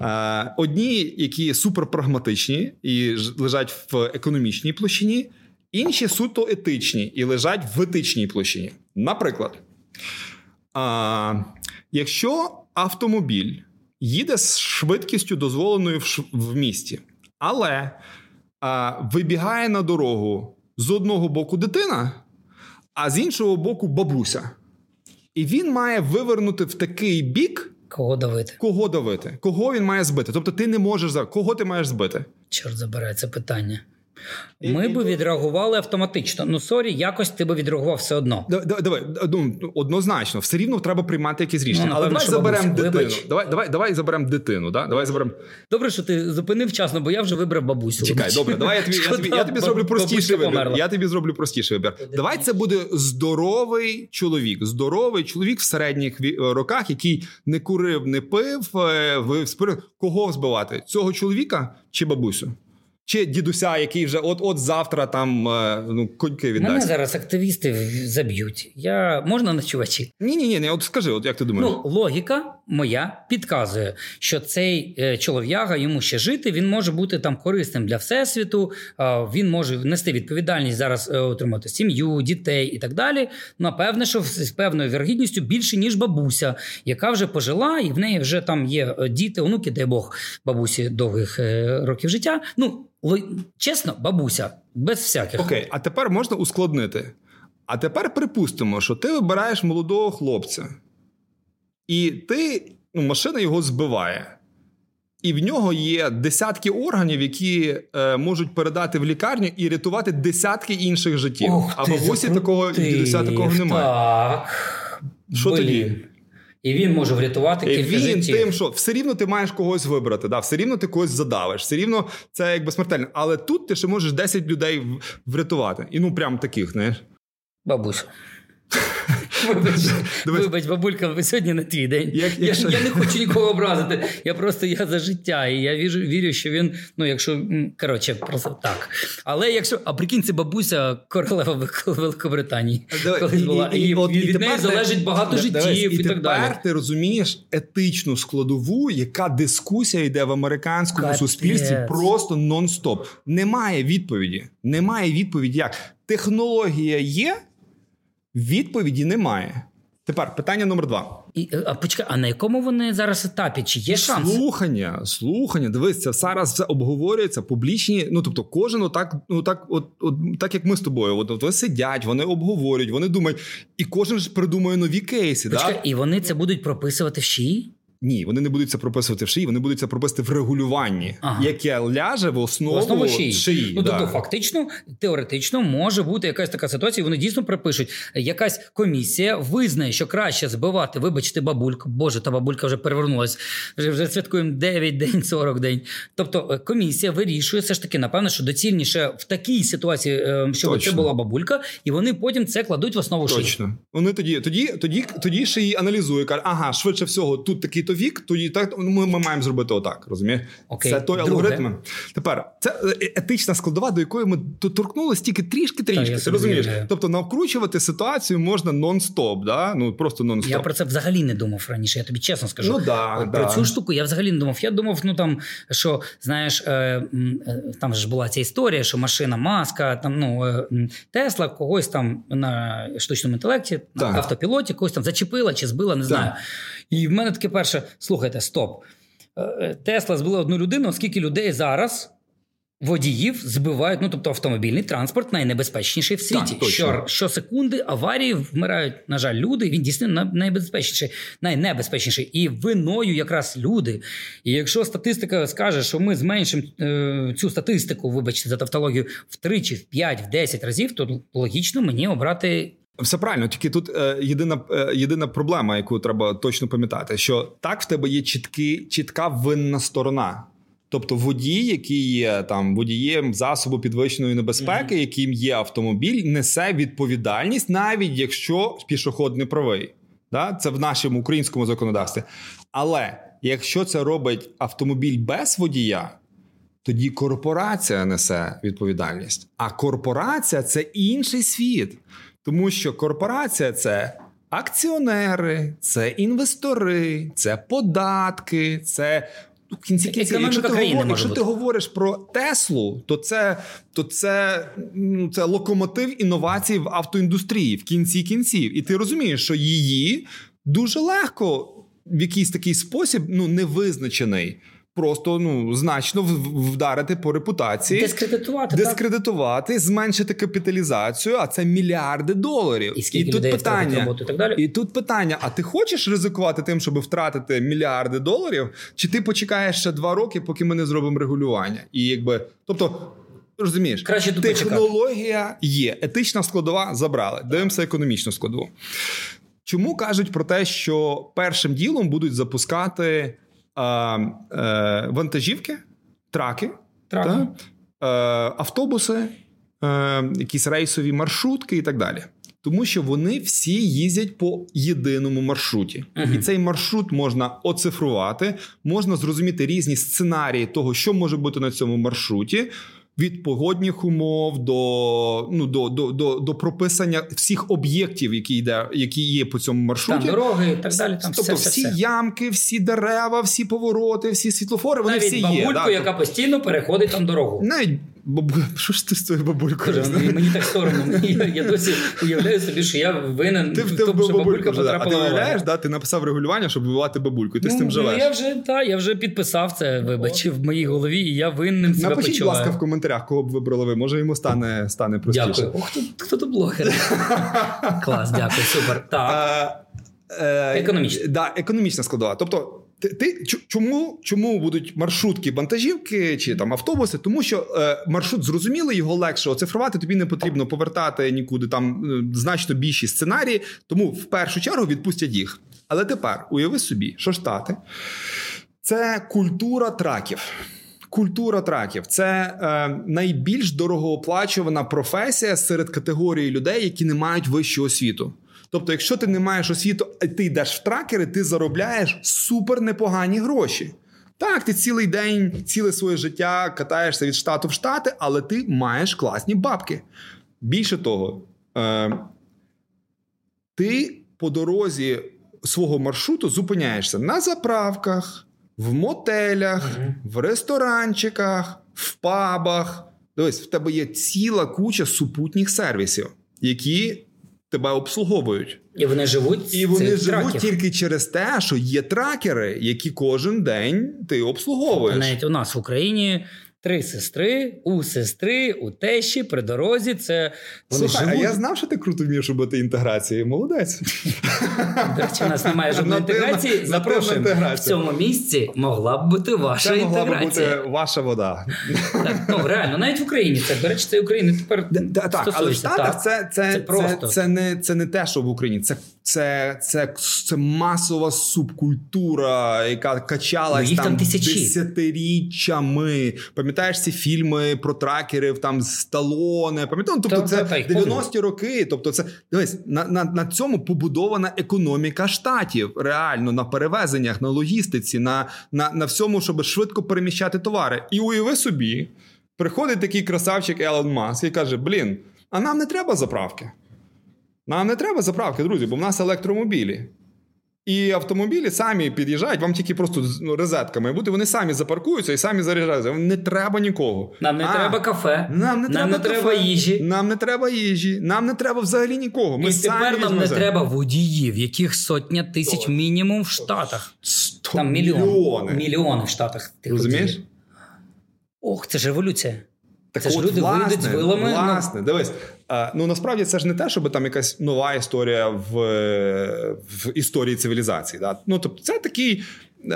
Е, одні, які суперпрагматичні і лежать в економічній площині, інші суто етичні і лежать в етичній площині. Наприклад, якщо автомобіль їде з швидкістю, дозволеною в місті, але а, вибігає на дорогу з одного боку дитина, а з іншого боку бабуся. І він має вивернути в такий бік, Кого давити? кого давити, кого він має збити. Тобто ти не можеш за кого ти маєш збити. Чорт забирає це питання. Ми би відреагували автоматично. Ну sorry, якось ти би відреагував все одно. Да- да- Давай ну, однозначно, все рівно треба приймати якісь рішення. Ну, Але давай заберемо дитину. вибач. Давай, давай, давай заберемо дитину. Да? Давай заберемо. Добре, що ти зупинив вчасно, бо я вже вибрав бабусю. Чекай, добре, давай я тобі, я тобі, я тобі зроблю простіший вибір. померла. Я тобі зроблю простіший вибір. Давай це буде здоровий чоловік. Здоровий чоловік в середніх роках, який не курив, не пив, е, в спирт. Кого збивати? Цього чоловіка чи бабусю? Чи дідуся, який вже от от завтра там е, ну, коньки Мене зараз активісти заб'ють. Я можна ночувачі? Ні, ні, ні, от скажи, от як ти думаєш? Ну, логіка моя підказує, що цей е, чолов'яга йому ще жити, він може бути там корисним для всесвіту, він може нести відповідальність зараз е, отримати сім'ю, дітей і так далі. Напевне, що з певною вірогідністю більше, ніж бабуся, яка вже пожила, і в неї вже там є діти, онуки, дай Бог, бабусі довгих е, років життя. Ну, чесно, бабуся, без всяких. Окей, а тепер можна ускладнити. А тепер припустимо, що ти вибираєш молодого хлопця, і ти, ну, машина його збиває. І в нього є десятки органів, які е, можуть передати в лікарню і рятувати десятки інших життів. Ух а бабусі такого дідуся такого немає. Так. Що Блін. тоді? І він може врятувати кілька Він життів. тим, що все рівно ти маєш когось вибрати, да, все рівно ти когось задавиш, все рівно це якби смертельно. Але тут ти ще можеш 10 людей врятувати. І ну прям таких, знаєш. Бабусю. Вибач, вибач, бабулька, сьогодні не твій день. Як- я, якщо- я не хочу нікого образити. Я просто я за життя. І я вірю, вірю, що він, ну, якщо. Коротше, просто так. Але якщо. А прикинь, це бабуся королева Вел- Великобританії. Колись була. І, от- від тепер неї ти- залежить багато Да, життів і, і так тепер далі. ти розумієш етичну складову, яка дискусія йде в американському Капець. суспільстві просто нон-стоп. Немає відповіді. Немає відповіді як. Технологія є, відповіді немає. Тепер питання номер два. І, е, а почекай, а на якому вони зараз етапі? Чи є шанс? Слухання, слухання. Дивись, це зараз все обговорюється, публічні. Ну тобто, кожен отак, ну так, от, от так як ми з тобою. От, от вони сидять, вони обговорюють, вони думають, і кожен ж придумує нові кейси. Почекай, Да? і вони це будуть прописувати в ШІ? Ні, вони не будуть це прописувати в шиї, вони будуть це прописувати в регулюванні, Ага. яке ляже в основу, В основу шиї. шиї, ну, да. тобто, фактично, теоретично може бути якась така ситуація, вони дійсно припишуть. Якась комісія визнає, що краще збивати, вибачте, бабульку. Боже, та бабулька вже перевернулась. Вже вже святкуємо 9 день, 40 день. Тобто е, комісія вирішує все ж таки, напевно, що доцільніше в такій ситуації, е, щоб Точно. це була бабулька, і вони потім це кладуть в основу шиї. Точно. Вони тоді, тоді, тоді, тоді ще її аналізує, каже, ага, швидше всього, тут такий-то вік, тоді так ну, ми, ми маємо зробити отак. Розумієш? Окей. Це той алгоритм. Тепер це е, етична складова, до якої ми торкнулися тільки трішки трішки. Ти розумієш? уявляю. Тобто навкручувати ситуацію можна нон-стоп, да? ну просто нон-стоп. Я про це взагалі не думав раніше, я тобі чесно скажу. Ну да, Про да. цю штуку я взагалі не думав. Я думав, ну там, що знаєш, е, е, там ж була ця історія, що машина маска, там ну е, Тесла когось там на штучному інтелекті, на автопілоті, когось там зачепила чи збила, не Так. знаю. І в мене таке перше: слухайте, стоп. Е, е, Тесла збила одну людину, скільки людей зараз. Водіїв збивають, ну тобто автомобільний транспорт найнебезпечніший в світі. точно. що, щосекунди аварії вмирають, на жаль, люди. Він дійсно на- найбезпечніший, найнебезпечніший. І виною якраз люди. І якщо статистика скаже, що ми зменшимо е, цю статистику, вибачте за тавтологію, втричі, в 5, в 10 разів, то логічно мені обрати. Все правильно, тільки тут е, єдина, е, єдина проблема, яку треба точно пам'ятати, що так в тебе є чіткі, чітка винна сторона. Тобто водій, який є там водієм засобу підвищеної небезпеки, яким є автомобіль, несе відповідальність, навіть якщо пішохід не правий. Да? Це в нашому українському законодавстві. Але якщо це робить автомобіль без водія, тоді корпорація несе відповідальність. А корпорація це інший світ. Тому що корпорація це акціонери, це інвестори, це податки, це. ну, В кінці Це якщо, ти, говор- якщо ти говориш про Теслу, то це, то це, ну, це локомотив інновацій в автоіндустрії в кінці кінців. І ти розумієш, що її дуже легко в якийсь такий спосіб, ну невизначений, просто ну значно вдарити по репутації, дискредитувати, дискредитувати, так? зменшити капіталізацію, а це мільярди доларів. І скільки і тут питання роботу, і так далі. І тут питання: а ти хочеш ризикувати тим, щоб втратити мільярди доларів? Чи ти почекаєш ще два роки, поки ми не зробимо регулювання? І якби тобто. Розумієш, Краще технологія почекати. є, етична складова забрали. Дивимося економічну складову. Чому кажуть про те, що першим ділом будуть запускати е, е, вантажівки, траки, траки. Та, е, автобуси, е, якісь рейсові маршрутки і так далі. Тому що вони всі їздять по єдиному маршруті, uh-huh. і цей маршрут можна оцифрувати, можна зрозуміти різні сценарії того, що може бути на цьому маршруті від погодних умов до ну до до, до, до прописання всіх об'єктів, які йде, які є по цьому маршруті, Там дороги і так далі. Там тобто все, всі все. ямки, всі дерева, всі повороти, всі світлофори. Вони Навіть всі бабульку, є. Да? яка постійно переходить там дорогу. Навіть Бабу... Що ж ти з цією бабулькою? Каже, мені, мені так соромно. Я, я досі уявляю собі, що я винен ти, в тому, що бабулька потрапила. А ти уявляєш, да? ти написав регулювання, щоб вбивати бабульку, і ти ну, з цим живеш. Ну, я вже та, я вже підписав це, вибач, в моїй голові, і я винним себе Напишіть, почуваю. будь ласка, в коментарях, кого б вибрали ви. Може, йому стане стане простіше. Дякую. Ох, хто, хто то блогер? Клас, дякую, супер. Так. Е, економічна. Да, економічна складова. Тобто, ти, чому чому будуть маршрутки, вантажівки чи там автобуси? Тому що е, маршрут зрозумілий, його легше оцифрувати. Тобі не потрібно повертати нікуди там е, значно більші сценарії. Тому в першу чергу відпустять їх. Але тепер уяви собі, що штати це культура траків. Культура траків це е, найбільш дорогооплачувана професія серед категорії людей, які не мають вищого освіту. Тобто, якщо ти не маєш освіту, а ти йдеш в тракери, ти заробляєш супер непогані гроші. Так, ти цілий день, ціле своє життя катаєшся від штату в штати, але ти маєш класні бабки. Більше того, е, ти по дорозі свого маршруту зупиняєшся на заправках, в мотелях, uh в ресторанчиках, в пабах. Дивись, в тебе є ціла куча супутніх сервісів, які тебе обслуговують. І вони живуть і вони живуть траків. тільки через те, що є тракери, які кожен день ти обслуговуєш. Навіть у нас в Україні Три сестри, у сестри, у тещі, при дорозі. Це вони Слухай, живуть. А я знав, що ти круто вмієш робити інтеграції. Молодець. До речі, у нас немає жодної інтеграції. Запрошуємо. В цьому місці могла б бути ваша це інтеграція. Могла б бути ваша вода. Так, ну реально, навіть в Україні це, до речі, це України тепер. Так, але в Штатах це це, це, просто. це, це, не це не те, що в Україні. Це це це, це масова субкультура, яка качалась ну, там, там десятиріччями. Пам'ятаєш ці фільми про тракерів, там Сталоне, пам'ятаєш? Ну, тобто, це 90-ті роки. Тобто, це дивись, на, на, на цьому побудована економіка штатів, реально на перевезеннях, на логістиці, на, на, на всьому, щоб швидко переміщати товари. І уяви собі, приходить такий красавчик Елон Маск і каже: Блін, а нам не треба заправки. Нам не треба заправки, друзі, бо в нас електромобілі. І автомобілі самі під'їжджають, вам тільки просто ну, розетками бути, вони самі запаркуються і самі заряджаються. Не треба нікого. Нам не а, треба кафе, нам не нам треба не треба їжі. Нам не треба їжі, нам не треба взагалі нікого. Ми і самі тепер нам не треба водіїв, яких сотня тисяч мінімум в Штатах. Там мільйон, мільйони. мільйони в Штатах. Ти Розумієш? Ох, це ж революція. Так це от, ж люди власне, вийдуть з вилами. Власне, дивись. Ну насправді це ж не те, щоб там якась нова історія в в історії цивілізації. Да? Ну тобто, це такий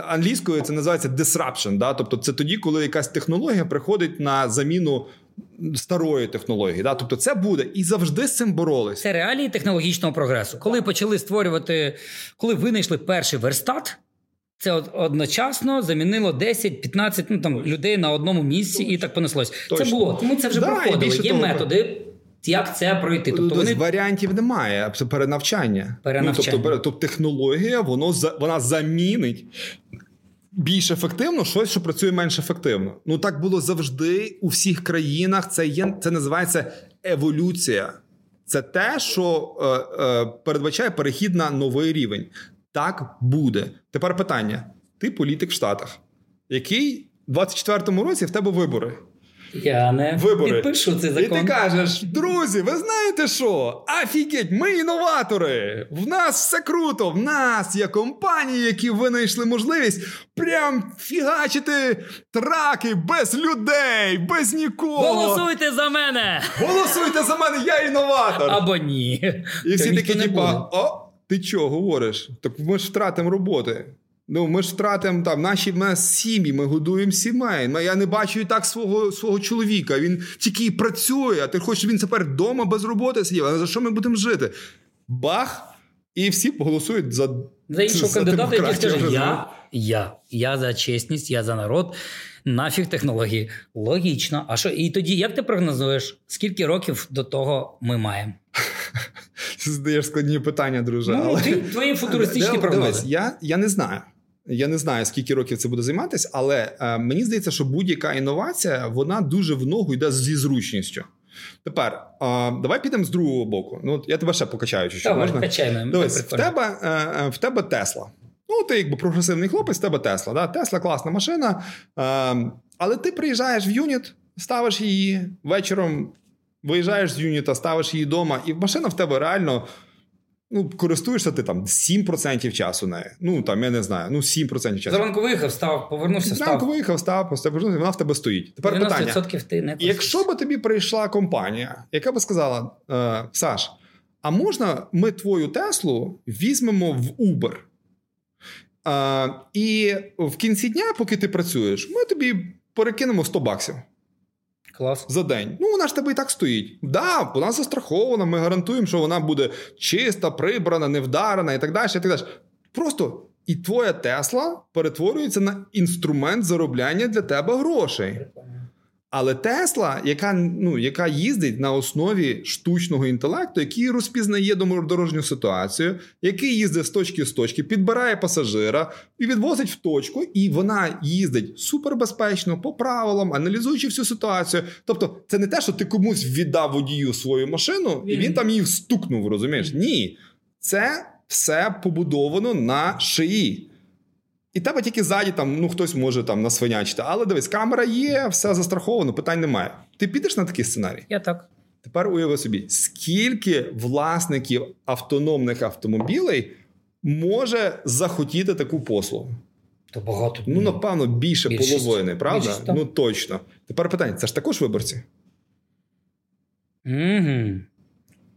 англійською це називається disruption. Да? Тобто, це тоді, коли якась технологія приходить на заміну. Старої технології, да, тобто це буде і завжди з цим боролись. Це реалії технологічного прогресу. Коли почали створювати, коли винайшли перший верстат, це одночасно замінило 10-15 ну, там, людей на одному місці, і так понеслось. Точно. Це було. Тому це вже да, проходило. Є того, методи. Як це пройти? Тобто вони... варіантів немає. Це перенавчання. перенавчання. Ну, тобто, тобто технологія воно вона замінить більш ефективно щось, що працює менш ефективно. Ну так було завжди у всіх країнах. Це є це називається еволюція. Це те, що е, е, передбачає перехід на новий рівень. Так буде. Тепер питання: ти політик в Штатах, який в 24-му році в тебе вибори. Я не Вибори. підпишу цей І ти кажеш, друзі, ви знаєте що? Афігеть, ми інноватори! В нас все круто! В нас є компанії, які винайшли можливість прям фігачити траки без людей, без нікого. Голосуйте за мене! Голосуйте за мене, я інноватор! Або ні. І всі такі, типа, о, ти чого говориш? Так ми ж втратимо роботи. Ну, ми ж втратимо там наші в нас сім'ї, ми годуємо сімей. Ну, Я не бачу і так свого, свого чоловіка. Він тільки і працює, а ти хочеш, він тепер вдома без роботи сидів. А за що ми будемо жити? Бах! І всі голосують за За іншого кандидата, який скаже: розумієш? я, я, я за чесність, я за народ. Нафіг технології. Логічно. А що? І тоді як ти прогнозуєш, скільки років до того ми маємо? Ти задаєш складні питання, друже. Ну, але... ти, твої футуристичні прогнози. Я, я не знаю. Я не знаю, скільки років це буде займатися, але е, мені здається, що будь-яка інновація вона дуже в ногу йде зі зручністю. Тепер е, давай підемо з другого боку. Ну, я тебе ще покачаю, чи що Давай, можна? Дивись, в тебе, е, е, в тебе Тесла. Ну, ти якби прогресивний хлопець, в тебе Тесла. Да? Тесла класна машина. Е, але ти приїжджаєш в юніт, ставиш її вечором, виїжджаєш з юніта, ставиш її вдома, і машина в тебе реально. Ну, користуєшся ти там 7% часу нею. Ну там я не знаю, ну 7% часу. Зранку виїхав, став, повернувся, Зранку став. виїхав, став, поставив, вона в тебе стоїть. Тепер питання: 90% ти не якщо би тобі прийшла компанія, яка би сказала: е, Саш, а можна ми твою Теслу візьмемо в Uber? Е, і в кінці дня, поки ти працюєш, ми тобі перекинемо 100 баксів Клас. за день. Ну, вона ж тебе і так стоїть. Да, вона застрахована, ми гарантуємо, що вона буде чиста, прибрана, невдарена і так далі. І так далі. Просто і твоя Тесла перетворюється на інструмент заробляння для тебе грошей. Але Тесла, яка ну, яка їздить на основі штучного інтелекту, який розпізнає дорожню ситуацію, який їздить з точки з точки, підбирає пасажира і відвозить в точку, і вона їздить супербезпечно, по правилам, аналізуючи всю ситуацію. Тобто, це не те, що ти комусь віддав водію свою машину, і він там її стукнув, розумієш? Ні, це все побудовано на шиї. І тебе тільки ззаді там, ну хтось може там насвинячити. Але дивись, камера є, все застраховано, питань немає. Ти підеш на такий сценарій? Я так. Тепер уяви собі, скільки власників автономних автомобілей може захотіти таку послугу? То багато. Ну, напевно, більше Більшість. половини, правда? Більшість, ну точно. Тепер питання: це ж також виборці? Угу.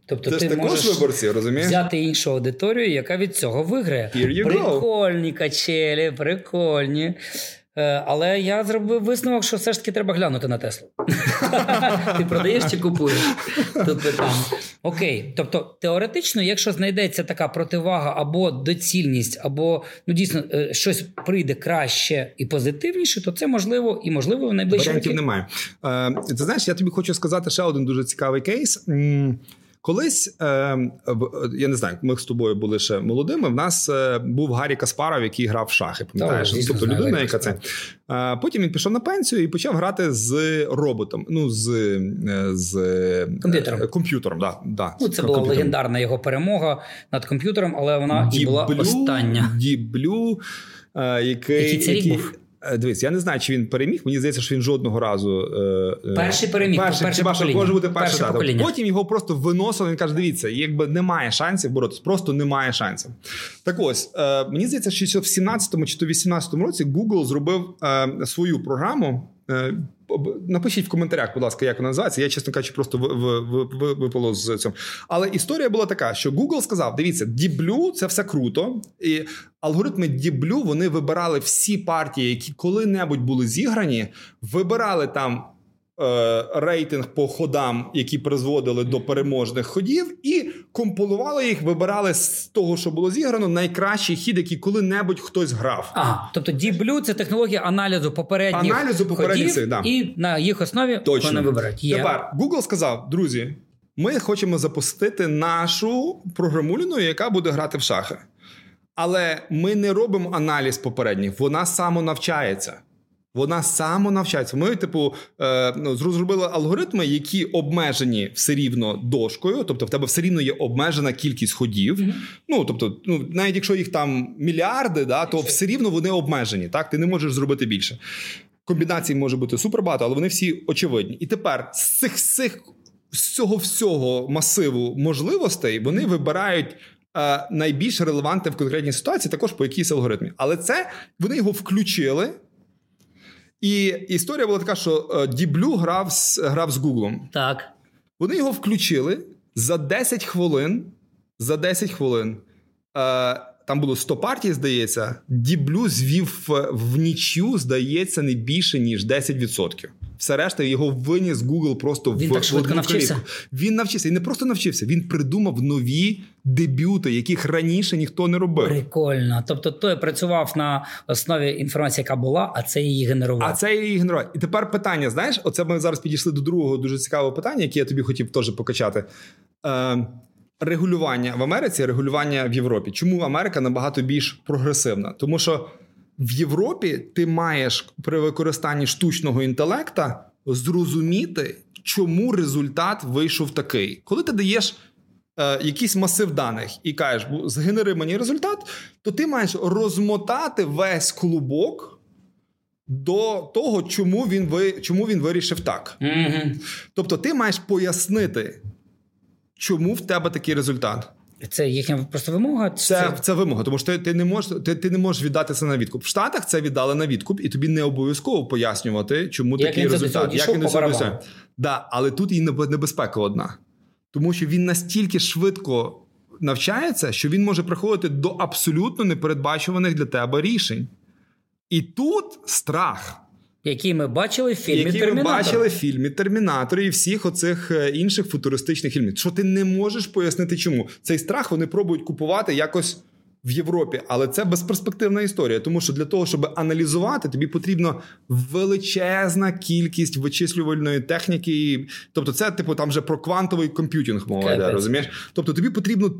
Тобто Це ти ж також можеш виборці, розумієш? взяти іншу аудиторію, яка від цього виграє. Here you go. Прикольні качелі, прикольні. Е, Але я зробив висновок, що все ж таки треба глянути на Теслу. Ти продаєш чи купуєш? Тут питання. Окей. Тобто, теоретично, якщо знайдеться така противага або доцільність, або ну дійсно е, щось прийде краще і позитивніше, то це можливо і можливо в найближчі Варіантів немає. Е, ти знаєш, я тобі хочу сказати ще один дуже цікавий кейс. Колись е, я не знаю, ми з тобою були ще молодими. В нас е, був Гаррі Каспаров, який грав в шахи. Пам'ятаєш? Ну, тобто людина, яка це. Е, Потім він пішов на пенсію і почав грати з роботом. Ну, з, е, з Комп'ютером. комп'ютером, да, да, Ну, це була комп'ютером. легендарна його перемога над комп'ютером, але вона і була остання. Е, який, Який це рік був? Е, Дивись, я не знаю, чи він переміг. Мені здається, що він жодного разу. е, е, Перший переміг, Перший, перше хіба що покоління. може бути перший Перше покоління. Потім його просто виносили. Він каже: дивіться, якби немає шансів боротися, просто немає шансів. Так ось е, мені здається, що в 17-му чи то 18-му році Google зробив е, свою програму. Е, Напишіть в коментарях, будь ласка, як вона називається. Я, чесно кажучи, просто ви- ви- ви- ви- випало з цього. Але історія була така, що Google сказав: дивіться, діблю – це все круто. І алгоритми діблю вони вибирали всі партії, які коли-небудь були зіграні, вибирали там. Е, Рейтинг по ходам, які призводили до переможних ходів, і компонували їх, вибирали з того, що було зіграно, найкращий хід, який коли-небудь хтось грав. Ага, тобто Deep Blue – це технологія аналізу попередніх Аналізу попередніх ходів, цих, да. і на їх основі Точно. вони вибирають. Є. Тепер Google сказав: друзі, ми хочемо запустити нашу програмуліну, яка буде грати в шахи. Але ми не робимо аналіз попередніх, вона самонавчається. Вона самонавчається. Ми, типу, е, ну, зробили алгоритми, які обмежені все рівно дошкою, тобто в тебе все рівно є обмежена кількість ходів. Ну, тобто, ну, навіть якщо їх там мільярди, да, то все рівно вони обмежені. Так, ти не можеш зробити більше. комбінацій може бути супербагато, але вони всі очевидні. І тепер з цих цих з цього всього масиву можливостей вони вибирають. е, Найбільш релевантне в конкретній ситуації, також по якійсь алгоритмі. Але це вони його включили. І історія була така, що е, Діблю грав з грав з Гуглом. Так. Вони його включили за 10 хвилин. За 10 хвилин. Е, там було 100 партій, здається. Діблю звів в, в нічю, здається, не більше, ніж 10%. Все решта його виніс Google просто Він в так швидко навчився? клітку. Він навчився. І не просто навчився, він придумав нові дебюти, яких раніше ніхто не робив. Прикольно. Тобто той працював на основі інформації, яка була, а це її генерував. А це її ігнорувати. І тепер питання: знаєш, оце ми зараз підійшли до другого дуже цікавого питання, яке я тобі хотів теж покачати. Е, регулювання в Америці, регулювання в Європі. Чому Америка набагато більш прогресивна? Тому що в Європі ти маєш при використанні штучного інтелекта зрозуміти, чому результат вийшов такий. Коли ти даєш е, якийсь масив даних і кажеш, «Бу- згенери мені результат, то ти маєш розмотати весь клубок до того, чому він, ви, чому він вирішив так. Угу. Тобто, ти маєш пояснити, чому в тебе такий результат. Це їхня просто вимога. чи Це, це вимога, тому що ти, ти, не можеш, ти, ти не можеш віддати це на відкуп. В Штатах це віддали на відкуп, і тобі не обов'язково пояснювати, чому Як такий результат. дійшов він. Да, але тут і небезпека одна. Тому що він настільки швидко навчається, що він може приходити до абсолютно непередбачуваних для тебе рішень. І тут страх. Які ми бачили в фільмі які Термінатор. ми бачили в фільмі Термінатор і всіх оцих е, інших футуристичних фільмів. Що ти не можеш пояснити, чому цей страх вони пробують купувати якось в Європі, але це безперспективна історія, тому що для того, щоб аналізувати, тобі потрібно величезна кількість вичислювальної техніки. Тобто, це типу там вже про квантовий computing мова йде, розумієш? Тобто, тобі потрібно.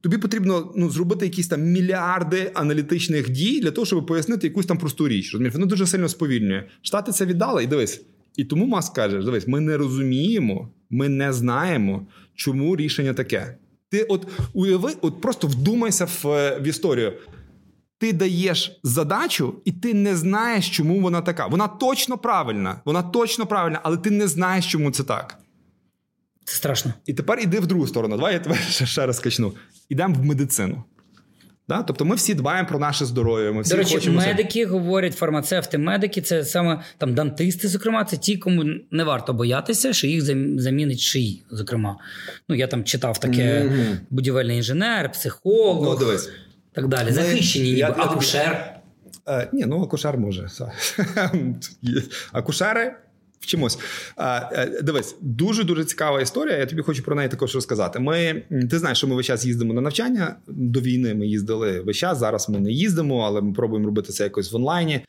Тобі потрібно ну, зробити якісь там мільярди аналітичних дій для того, щоб пояснити якусь там просту річ. Розумієш? Воно дуже сильно сповільнює. Штати це віддали, і дивись. І тому Маск каже: дивись, ми не розуміємо, ми не знаємо, чому рішення таке. Ти от уяви, от просто вдумайся в, е, в історію. Ти даєш задачу, і ти не знаєш, чому вона така. Вона точно правильна, вона точно правильна, але ти не знаєш, чому це так. Це страшно. І тепер іди в другу сторону. Давай я тебе ще, раз качну. Ідемо в медицину. Да? Тобто ми всі дбаємо про наше здоров'я. Ми всі До речі, хочемо. медики говорять, фармацевти, медики це саме там дантисти, зокрема, це ті, кому не варто боятися, що їх замінить шиї. Зокрема, ну я там читав таке Мгм. будівельний інженер, психолог, Ну, дивись. так далі. Ми- Захищені, ніби я- акушер. Е, ні, ну акушер може. Акушери. Вчимось. Е, дивись, дуже дуже цікава історія. Я тобі хочу про неї також розказати. Ми ти знаєш, що ми весь час їздимо на навчання. До війни ми їздили весь час. Зараз ми не їздимо, але ми пробуємо робити це якось в онлайні.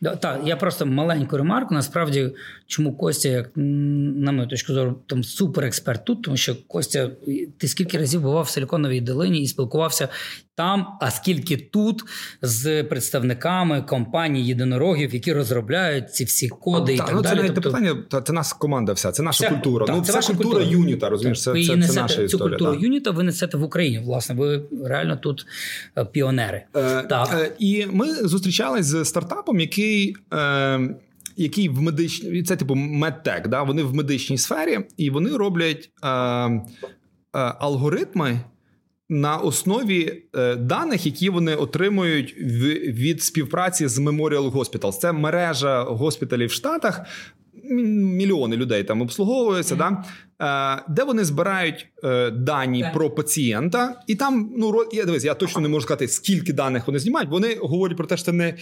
Да, Так, я просто маленьку ремарку. Насправді, чому Костя, як на мою точку зору, там суперексперт тут, тому що Костя, ти скільки разів бував в Силіконовій долині і спілкувався там, а скільки тут з представниками компаній єдинорогів, які розробляють ці всі коди і Та, так ну, це далі. навіть Тобто, питання, та, це наша команда вся, це наша Це- культура. так, ну, це це, ваша культура юніта, розумієш, це, це, це наша цю культуру юніта ви несете в Україні. Власне, ви реально тут е, піонери. Е, Так. е, і ми зустрічались з стартапом, який. Е, який в медичній це типу медтек, да? вони в медичній сфері, і вони роблять е, е, алгоритми на основі е, даних, які вони отримують в, від співпраці з Memorial Hospitals. Це мережа госпіталів в Штатах. Мільйони людей там обслуговуються, да? е, де вони збирають е, дані Так. про пацієнта, і там ну я дивись, я точно не можу сказати, скільки даних вони знімають. Вони говорять про те, що це не,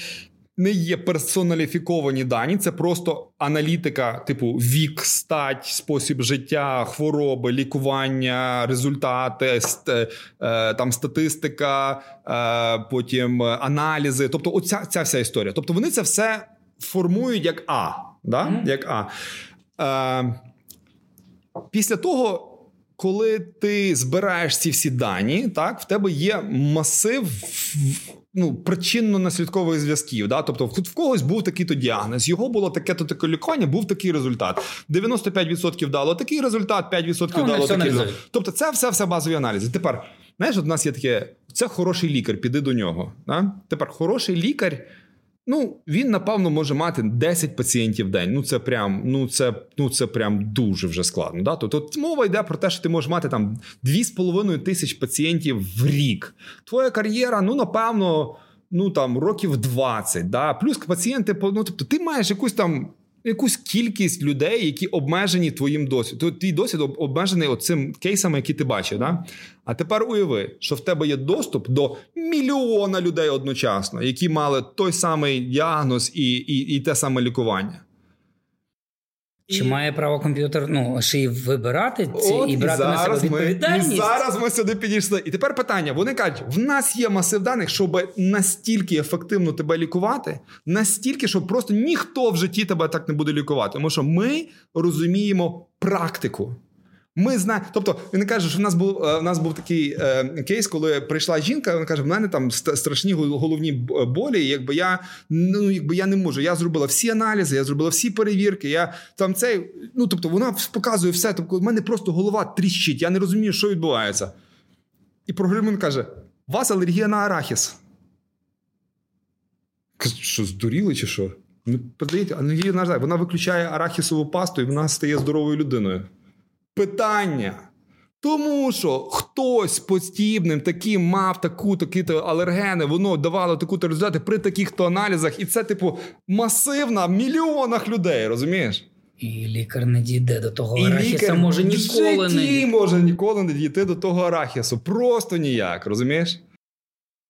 не є персоналіфіковані дані, це просто аналітика, типу вік, стать, спосіб життя, хвороби, лікування, результати, ст- е, там статистика, е, потім аналізи. Тобто, оця ця вся історія. Тобто, вони це все формують як А. Да? Мгм. Як А. Е, після того. Коли ти збираєш ці всі дані, так в тебе є масив ну, причинно-наслідкових зв'язків. Да? Тобто, в когось був такий-то діагноз, його було таке-то таке лікування, був такий результат. 95% дало такий результат, 5% Ну, дало такий результат. Тобто, це все, все базові аналізи. Тепер, знаєш, от у нас є таке: це хороший лікар, піди до нього. Да? Тепер хороший лікар. Ну, він напевно може мати 10 пацієнтів в день. Ну це прям, ну це ну це прям дуже вже складно. Да? Тобто мова йде про те, що ти можеш мати там 2,5 тисяч пацієнтів в рік. Твоя кар'єра, ну напевно, ну там років 20. Да? Плюс пацієнти, ну тобто, ти маєш якусь там якусь кількість людей, які обмежені твоїм досвідом. Твій досвід обмежений оцим кейсами, які ти бачив. Да? А тепер уяви, що в тебе є доступ до мільйона людей одночасно, які мали той самий діагноз і, і, і те саме лікування. Чи і... має право комп'ютер ну, ще й вибирати ці От, і брати і на себе відповідальність? Ми, і зараз ми сюди підійшли. І тепер питання: вони кажуть: в нас є масив даних, щоб настільки ефективно тебе лікувати, настільки, щоб просто ніхто в житті тебе так не буде лікувати. Тому що ми розуміємо практику. Ми знаємо, тобто він каже, що в нас був е, в нас був такий е, кейс, коли прийшла жінка. Вона каже: в мене там страшні головні болі. Якби я ну якби я не можу. Я зробила всі аналізи, я зробила всі перевірки. Я там цей, ну тобто, вона показує все. Тобто, в мене просто голова тріщить. Я не розумію, що відбувається. І програмін каже: у вас алергія на арахіс. Що здуріли, чи що? Ну, подаєте, алергія на арахіс. Вона виключає арахісову пасту, і вона стає здоровою людиною питання. Тому що хтось подібним таким мав таку такі то алергени, воно давало таку то результати при таких то аналізах, і це, типу, масивна в мільйонах людей, розумієш? І лікар не дійде до того і арахіса, може ніколи не може ніколи не дійти до того арахісу. Просто ніяк, розумієш?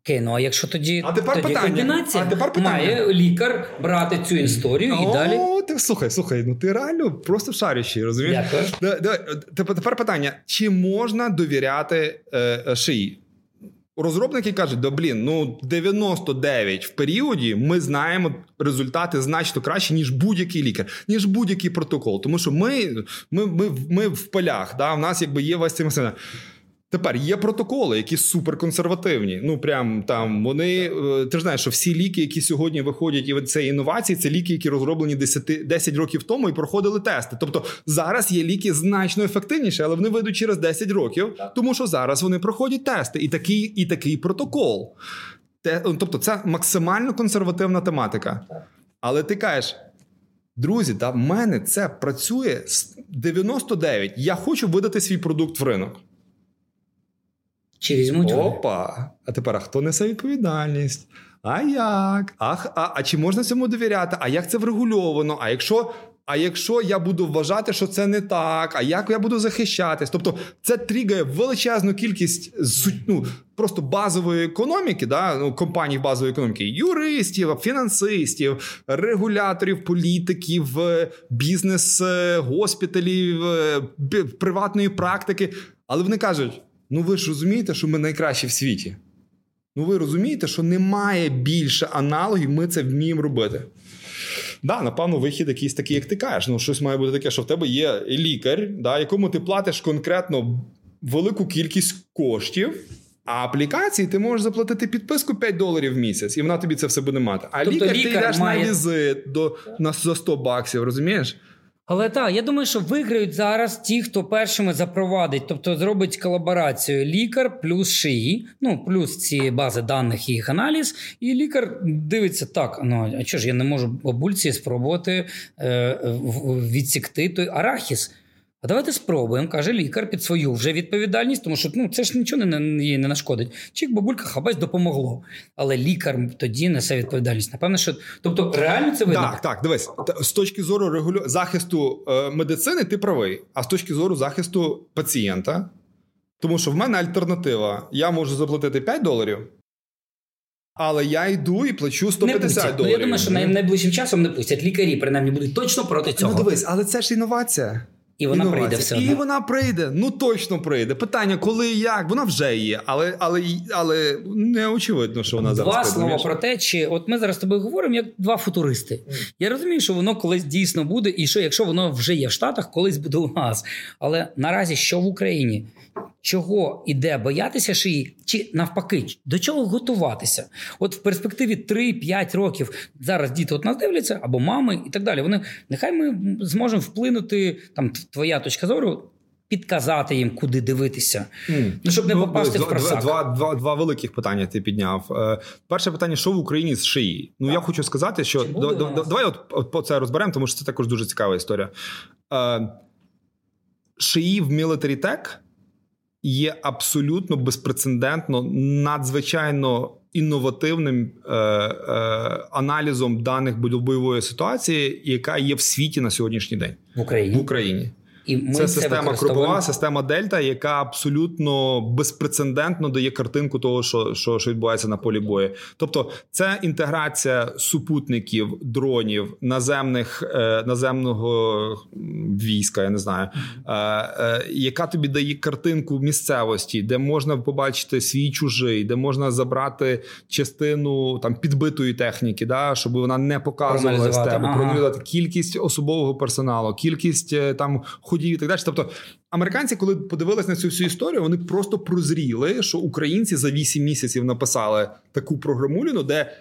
Окей, ну а якщо тоді а тепер тоді питання. комбінація а тепер питання. має лікар брати цю історію О, і далі. Ти слухай, слухай, ну ти реально просто шарящий, розумієш? Дякую. Тепер питання: чи можна довіряти е, е, шиї? Розробники кажуть, да блін, ну 99 в періоді ми знаємо результати значно краще, ніж будь-який лікар, ніж будь-який протокол. Тому що ми ми, ми, ми в полях, да, в нас якби є весь цей Тепер є протоколи, які суперконсервативні. Ну прям там вони е, ти ж знаєш, що всі ліки, які сьогодні виходять, і це інновації, це ліки, які розроблені 10 10 років тому і проходили тести. Тобто зараз є ліки значно ефективніші, але вони вийдуть через 10 років, тому що зараз вони проходять тести, і такий, і такий протокол. Те, тобто, це максимально консервативна тематика. Але ти кажеш. Друзі, та в мене це працює з 99. Я хочу видати свій продукт в ринок. Чи візьмуть Опа! А тепер а хто несе відповідальність? А як? А, а, а чи можна цьому довіряти? А як це врегульовано? А якщо. А якщо я буду вважати, що це не так, а як я буду захищатись? Тобто це тригає величезну кількість ну, просто базової економіки, да, ну, компаній базової економіки, юристів, фінансистів, регуляторів, політиків, бізнес, госпіталів, приватної практики. Але вони кажуть: Ну ви ж розумієте, що ми найкращі в світі. Ну ви розумієте, що немає більше аналогів, ми це вміємо робити. Да, напевно, вихід якийсь такий, як ти кажеш. Ну, щось має бути таке, що в тебе є лікар, да, якому ти платиш конкретно велику кількість коштів. А аплікації ти можеш заплатити підписку 5 доларів в місяць, і вона тобі це все буде мати. А тобто лікар, лікар ти йдеш має... на візит до на за 100 баксів, розумієш? Але так, я думаю, що виграють зараз ті, хто першими запровадить, тобто зробить колаборацію лікар плюс шиї, ну плюс ці бази даних і їх аналіз, і лікар дивиться так: ну а що ж я не можу бабульці спробувати е, відсікти той арахіс. А давайте спробуємо, каже лікар під свою вже відповідальність, тому що ну, це ж нічого не їй не нашкодить. Чик, бабулька, хабась допомогло. Але лікар тоді несе відповідальність. Напевно, що тобто реально це видно? Так, так, дивись, з точки зору регулю... захисту е, медицини, ти правий, а з точки зору захисту пацієнта. Тому що в мене альтернатива: я можу заплатити 5 доларів. Але я йду і плачу 150 доларів. Ну, Я думаю, що найближчим часом не пустять. Лікарі принаймні будуть точно проти цього. Ну дивись, але це ж інновація. І вона Інновація. прийде все одно. І вона прийде. Ну точно прийде. Питання, коли і як, вона вже є, але але, але не очевидно, що вона зараз. Два слова про те, чи от ми зараз з тобою говоримо як два футуристи. Mm. Я розумію, що воно колись дійсно буде, і що якщо воно вже є в Штатах, колись буде у нас. Але наразі що в Україні? Чого іде боятися шиї, чи навпаки, до чого готуватися? От в перспективі 3-5 років зараз діти от нас дивляться, або мами і так далі. Вони нехай ми зможемо вплинути там твоя точка зору. підказати їм, куди дивитися. Mm. Ну, щоб не Ну, попасти два, в просак. Два, два, два великих питання ти підняв. Е, Перше питання: що в Україні з шиї? Ну я хочу сказати, що буде до- до- давай от, от по це розберемо, тому що це також дуже цікава історія. Е, Шиї в Military Tech є абсолютно безпрецедентно, надзвичайно інновативним е, е, аналізом даних бойової ситуації, яка є в світі на сьогоднішній день в Україні. в Україні. І ми Це система крупова, система Дельта, яка абсолютно безпрецедентно дає картинку того, що, що, що відбувається на полі бою. Тобто, це інтеграція супутників, дронів, наземних е, наземного війська, я не знаю, е, е, яка тобі дає картинку місцевості, де можна побачити свій чужий, де можна забрати частину там підбитої техніки, да, щоб вона не показувала тебе, Ага. проаналізувати кількість особового персоналу, кількість там ходів і так далі. Тобто, американці, коли подивились на цю всю історію, вони просто прозріли, що українці за 8 місяців написали таку програмуліну, де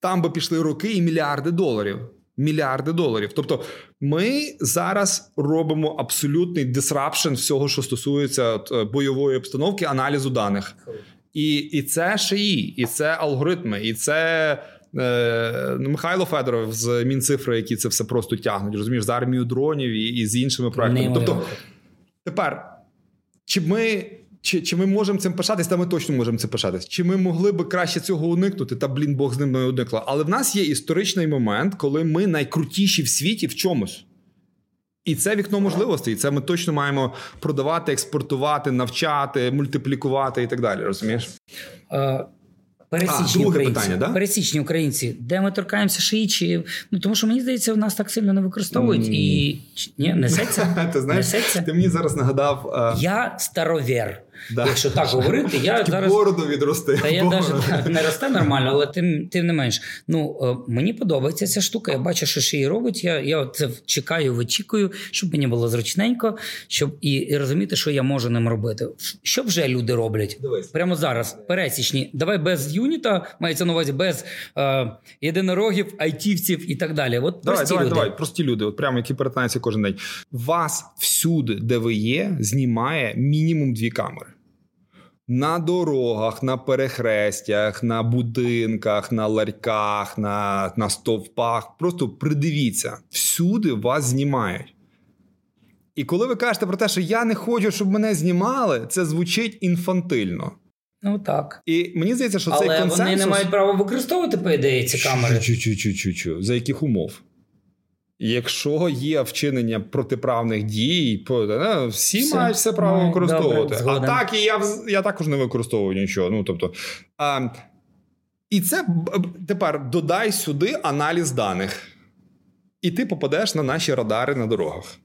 там би пішли роки і мільярди доларів. Мільярди доларів. Тобто, ми зараз робимо абсолютний disruption всього, що стосується от, е, бойової обстановки, аналізу даних. І, і це шиї, і це алгоритми, і це. Е, ну, Михайло Федоров з Мінцифри, які це все просто тягнуть, розумієш, з армією дронів і, і з іншими проектами. Тобто, тепер, чи ми, чи, чи ми можемо цим пишатись, та ми точно можемо цим пишатись. Чи ми могли би краще цього уникнути? Та блін, Бог з ним не уникла. Але в нас є історичний момент, коли ми найкрутіші в світі в чомусь. І це вікно можливостей. І це ми точно маємо продавати, експортувати, навчати, мультиплікувати і так далі. Розумієш? Пересічні А, українці, питання, да? пересічні українці, де ми торкаємося шиї, чи ну тому що мені здається, в нас так сильно не використовують mm. і ні, несеться. Ти знаєш, Несеться. ти мені зараз нагадав. е, Я старовер. Да. Якщо так говорити, я зараз бороду відрости. Та я навіть не росте нормально, але тим, тим не менш. Ну е, мені подобається ця штука. Я бачу, що ще її робить. Я, я це чекаю, вичікую, щоб мені було зручненько, щоб і, і розуміти, що я можу ним робити. Що вже люди роблять? Дивись. Прямо зараз, пересічні. Давай без юніта, мається на увазі без е, єдинорогів, айтівців і так далі. От Давай, прості давай, люди. давай, прості люди, от прямо які перетинаються кожен день. Вас всюди, де ви є, знімає мінімум дві камери. На дорогах, на перехрестях, на будинках, на ларьках, на, на стовпах. Просто придивіться, всюди вас знімають. І коли ви кажете про те, що я не хочу, щоб мене знімали, це звучить інфантильно. Ну так. І мені здається, що цей Але консенсус... вони не мають права використовувати, по ідеї, ці камери. Чу-чу-чу-чу-чу. За яких умов? Якщо є вчинення протиправних дій, е, всі Все. мають все право Май, використовувати. добре, а так і я, я також не використовую нічого. Ну, тобто, а, і це тепер додай сюди аналіз даних, і ти попадеш на наші радари на дорогах.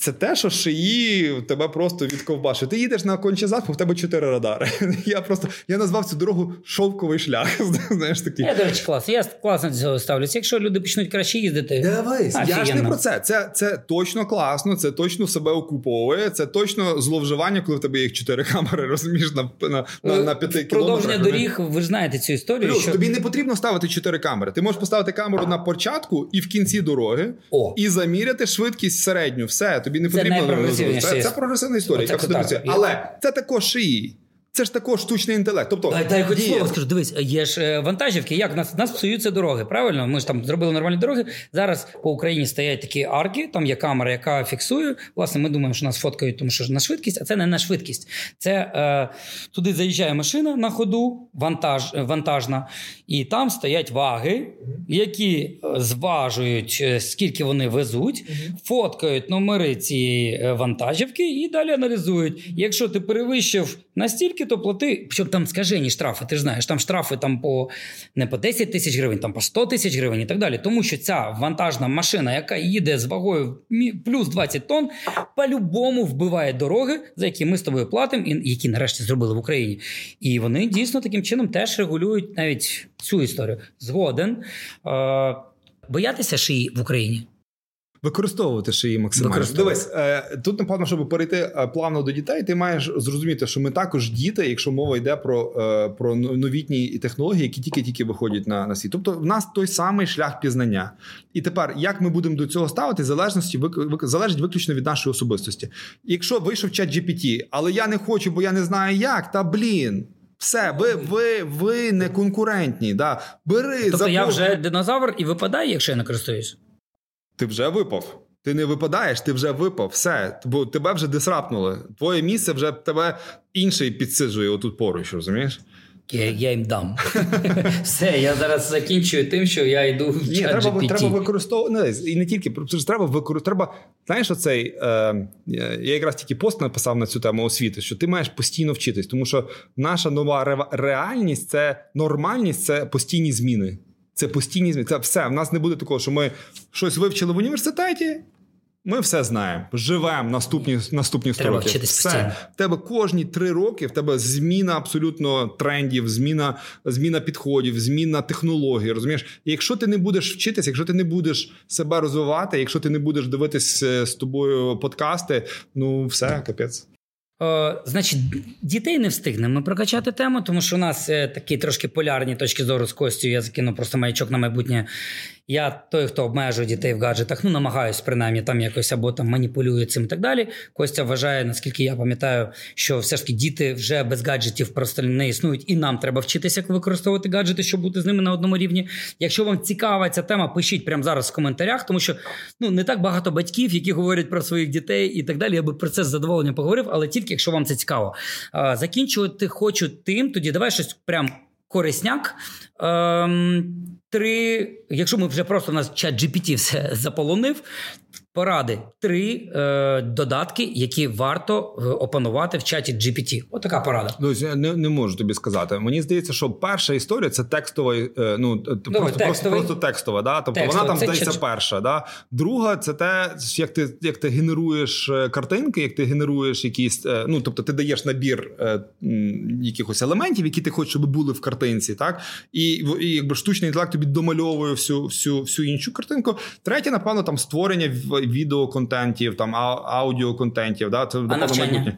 Це те, що шиї тебе просто відковбашить. Ти їдеш на Кончезаспу, в тебе чотири радари. Я просто я назвав цю дорогу шовковий шлях. Знаєш такий. Я, до речі, клас. Я класно до цього ставлюся. Якщо люди почнуть краще їздити, Дивись, я ж не про це. це. Це точно класно, це точно себе окуповує, це точно зловживання, коли в тебе їх чотири камери, розумієш, на, на, на, на п'яти Е, продовження доріг, ви ж знаєте цю історію. Плюс що... тобі не потрібно ставити чотири камери. Ти можеш поставити камеру на початку і в кінці дороги, О. і заміряти швидкість середню. Все, тобі не потрібно це, це прогресивна історія. Оце так. Але це також шиї. Це ж також штучний інтелект. Тобто, Дай, дай хоч діє. слово скажу. Дивись, є ж е, вантажівки. Як нас, нас псуються дороги? Правильно? Ми ж там зробили нормальні дороги. Зараз по Україні стоять такі арки, там є камера, яка фіксує. Власне, ми думаємо, що нас фоткають, тому що на швидкість, а це не на швидкість. Це е, туди заїжджає машина на ходу, вантаж, е, вантажна, і там стоять ваги, які е, зважують, скільки вони везуть, фоткають номери цієї вантажівки і далі аналізують. Якщо ти перевищив настільки, то плати, щоб там скажені штрафи. Ти ж знаєш, там штрафи там по не по 10 тисяч гривень, там по 100 тисяч гривень і так далі. Тому що ця вантажна машина, яка їде з вагою плюс 20 тонн, по-любому вбиває дороги, за які ми з тобою платимо, і які нарешті зробили в Україні. І вони дійсно таким чином теж регулюють навіть цю історію. Згоден. Е, боятися шиї в Україні. Використовувати ще її максимально. Дивись, е, тут напевно, щоб перейти е, плавно до дітей, ти маєш зрозуміти, що ми також діти, якщо мова йде про е, про новітні технології, які тільки-тільки виходять на на світ. Тобто, в нас той самий шлях пізнання. І тепер, як ми будемо до цього ставити, залежності залежить виключно від нашої особистості. Якщо вийшов чат GPT, але я не хочу, бо я не знаю як, та блін. Все, ви ви, ви не конкурентні. Да. Бери Тобто запов... я вже динозавр і випадаю, якщо я не користуюсь. Ти вже випав. Ти не випадаєш, ти вже випав. Все, бо тебе вже дисрапнули. Твоє місце вже тебе інший підсиджує отут поруч, розумієш? Я я їм дам. Все, я зараз закінчую тим, що я йду в Ні, треба треба використовувати. І не тільки треба використовувати. Треба, знаєш, оцей, е, я якраз тільки пост написав на цю тему освіти, що ти маєш постійно вчитись, тому що наша нова реальність це нормальність, це постійні зміни. Це постійні зміни. Це все. В нас не буде такого, що ми щось вивчили в університеті. Ми все знаємо. Живемо наступні наступні Треба роки. Все. В тебе кожні три роки в тебе зміна абсолютно трендів, зміна зміна підходів, зміна технологій. Розумієш, і якщо ти не будеш вчитися, якщо ти не будеш себе розвивати, якщо ти не будеш дивитися е, з тобою подкасти, ну все капець. О, значить, дітей не встигнемо прокачати тему, тому що у нас е, такі трошки полярні точки зору з Костю. Я закину просто маячок на майбутнє. Я той, хто обмежує дітей в гаджетах, ну намагаюсь принаймні там якось або там маніпулює цим і так далі. Костя вважає, наскільки я пам'ятаю, що все ж таки діти вже без гаджетів просто не існують, і нам треба вчитися, як використовувати гаджети, щоб бути з ними на одному рівні. Якщо вам цікава ця тема, пишіть прямо зараз в коментарях, тому що ну не так багато батьків, які говорять про своїх дітей і так далі. Я би про це з задоволенням поговорив, але тільки якщо вам це цікаво. Закінчувати хочу тим, тоді давай щось прям корисняк. Ем, Три, якщо ми вже просто у нас чат GPT все заполонив, Поради три е, додатки, які варто е, опанувати в чаті GPT. Отака порада. Ну я не, не можу тобі сказати. Мені здається, що перша історія це текстова. Е, ну Добре, просто, просто просто текстова. Да? Тобто текстовий. вона там здається чи... перша. Да? Друга, це те, як ти як ти генеруєш е, картинки, як ти генеруєш якісь. Е, ну тобто, ти даєш набір е, якихось елементів, які ти хочеш, щоб були в картинці, так і і якби штучний інтелект тобі домальовує всю всю всю іншу картинку. Третє, напевно, там створення відеоконтентів, там аудіоконтентів. Да, це а навчання? Е,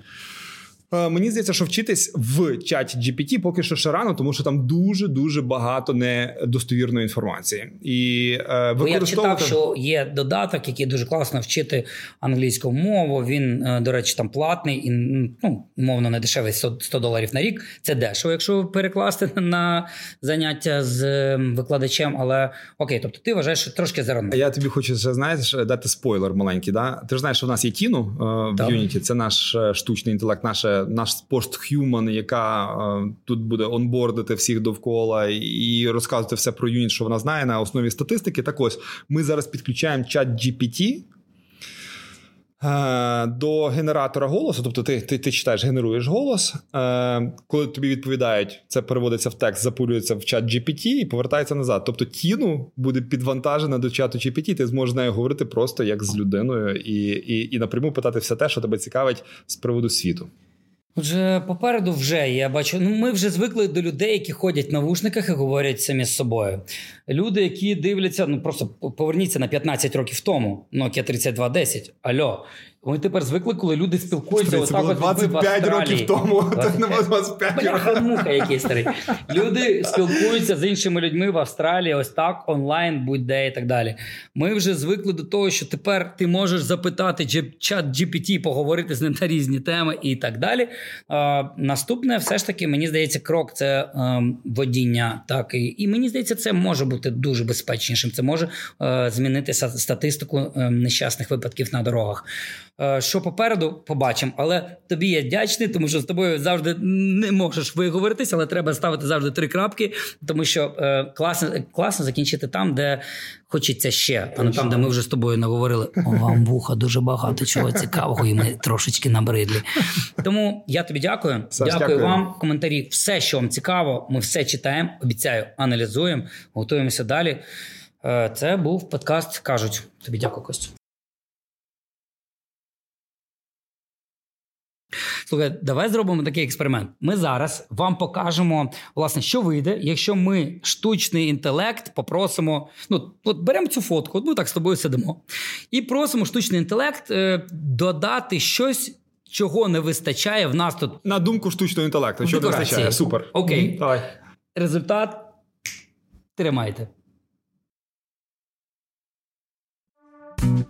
мені здається, що вчитись в чаті GPT поки що ще рано, тому що там дуже дуже багато недостовірної інформації. І е, використовувати... Я читав, що є додаток, який дуже класно вчити англійську мову. Він, е, до речі, там платний і ну, мовно не дешевий 100 доларів на рік. Це дешево, якщо перекласти на заняття з ем, викладачем. Але окей, тобто ти вважаєш, що трошки зарано. Я тобі хочу ще знаєш дати спойлер маленький. Да? Ти ж знаєш, що в нас є Тіну е, в Unity, Це наш штучний інтелект, наше наш постхюман, яка е, тут буде онбордити всіх довкола і розказувати все про юніт, що вона знає на основі статистики. Так ось ми зараз підключаємо чат GPT. Е, до генератора голосу, тобто ти ти, ти читаєш, генеруєш голос. Е, коли тобі відповідають, це переводиться в текст, запулюється в чат GPT і повертається назад. Тобто тіну буде підвантажена до чату GPT, ти зможеш нею говорити просто як з людиною і, і, і напряму питати все те, що тебе цікавить з приводу світу. Отже, попереду вже я бачу. Ну, ми вже звикли до людей, які ходять в навушниках і говорять самі з собою. Люди, які дивляться, ну просто поверніться на 15 років тому. Nokia 3210. Альо, ми тепер звикли, коли люди спілкуються. Це було 25 років тому. 25, 25 років. муха який старий. Люди спілкуються з іншими людьми в Австралії, ось так, онлайн, будь-де і так далі. Ми вже звикли до того, що тепер ти можеш запитати чат GPT, поговорити з ним на різні теми і так далі. А, Наступне, все ж таки, мені здається, крок це а, ем, водіння. Так, і, і мені здається, це може бути дуже безпечнішим. Це може а, е, змінити статистику ем, нещасних випадків на дорогах. Е, що попереду побачимо. Але тобі я вдячний, тому що з тобою завжди не можеш виговоритися, але треба ставити завжди три крапки, тому що е, класно класно закінчити там, де хочеться ще, а не там, де ми вже з тобою наговорили. О, вам вуха дуже багато чого цікавого, і ми трошечки набридлі. Тому я тобі дякую. Саш, дякую, дякую вам. Коментарі, все, що вам цікаво, ми все читаємо. Обіцяю, аналізуємо, готуємося далі. Е, це був подкаст. Кажуть. Тобі дякую, Костю. Слухай, давай зробимо такий експеримент. Ми зараз вам покажемо, власне, що вийде, якщо ми штучний інтелект попросимо. Ну, от беремо цю фотку, от ми так з тобою сидимо, і просимо штучний інтелект е, додати щось. Чого не вистачає в нас тут На думку штучного інтелекту, що не вистачає. Супер. Окей. Давай. результат. Тримайте.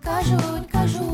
Кажуть, кажуть.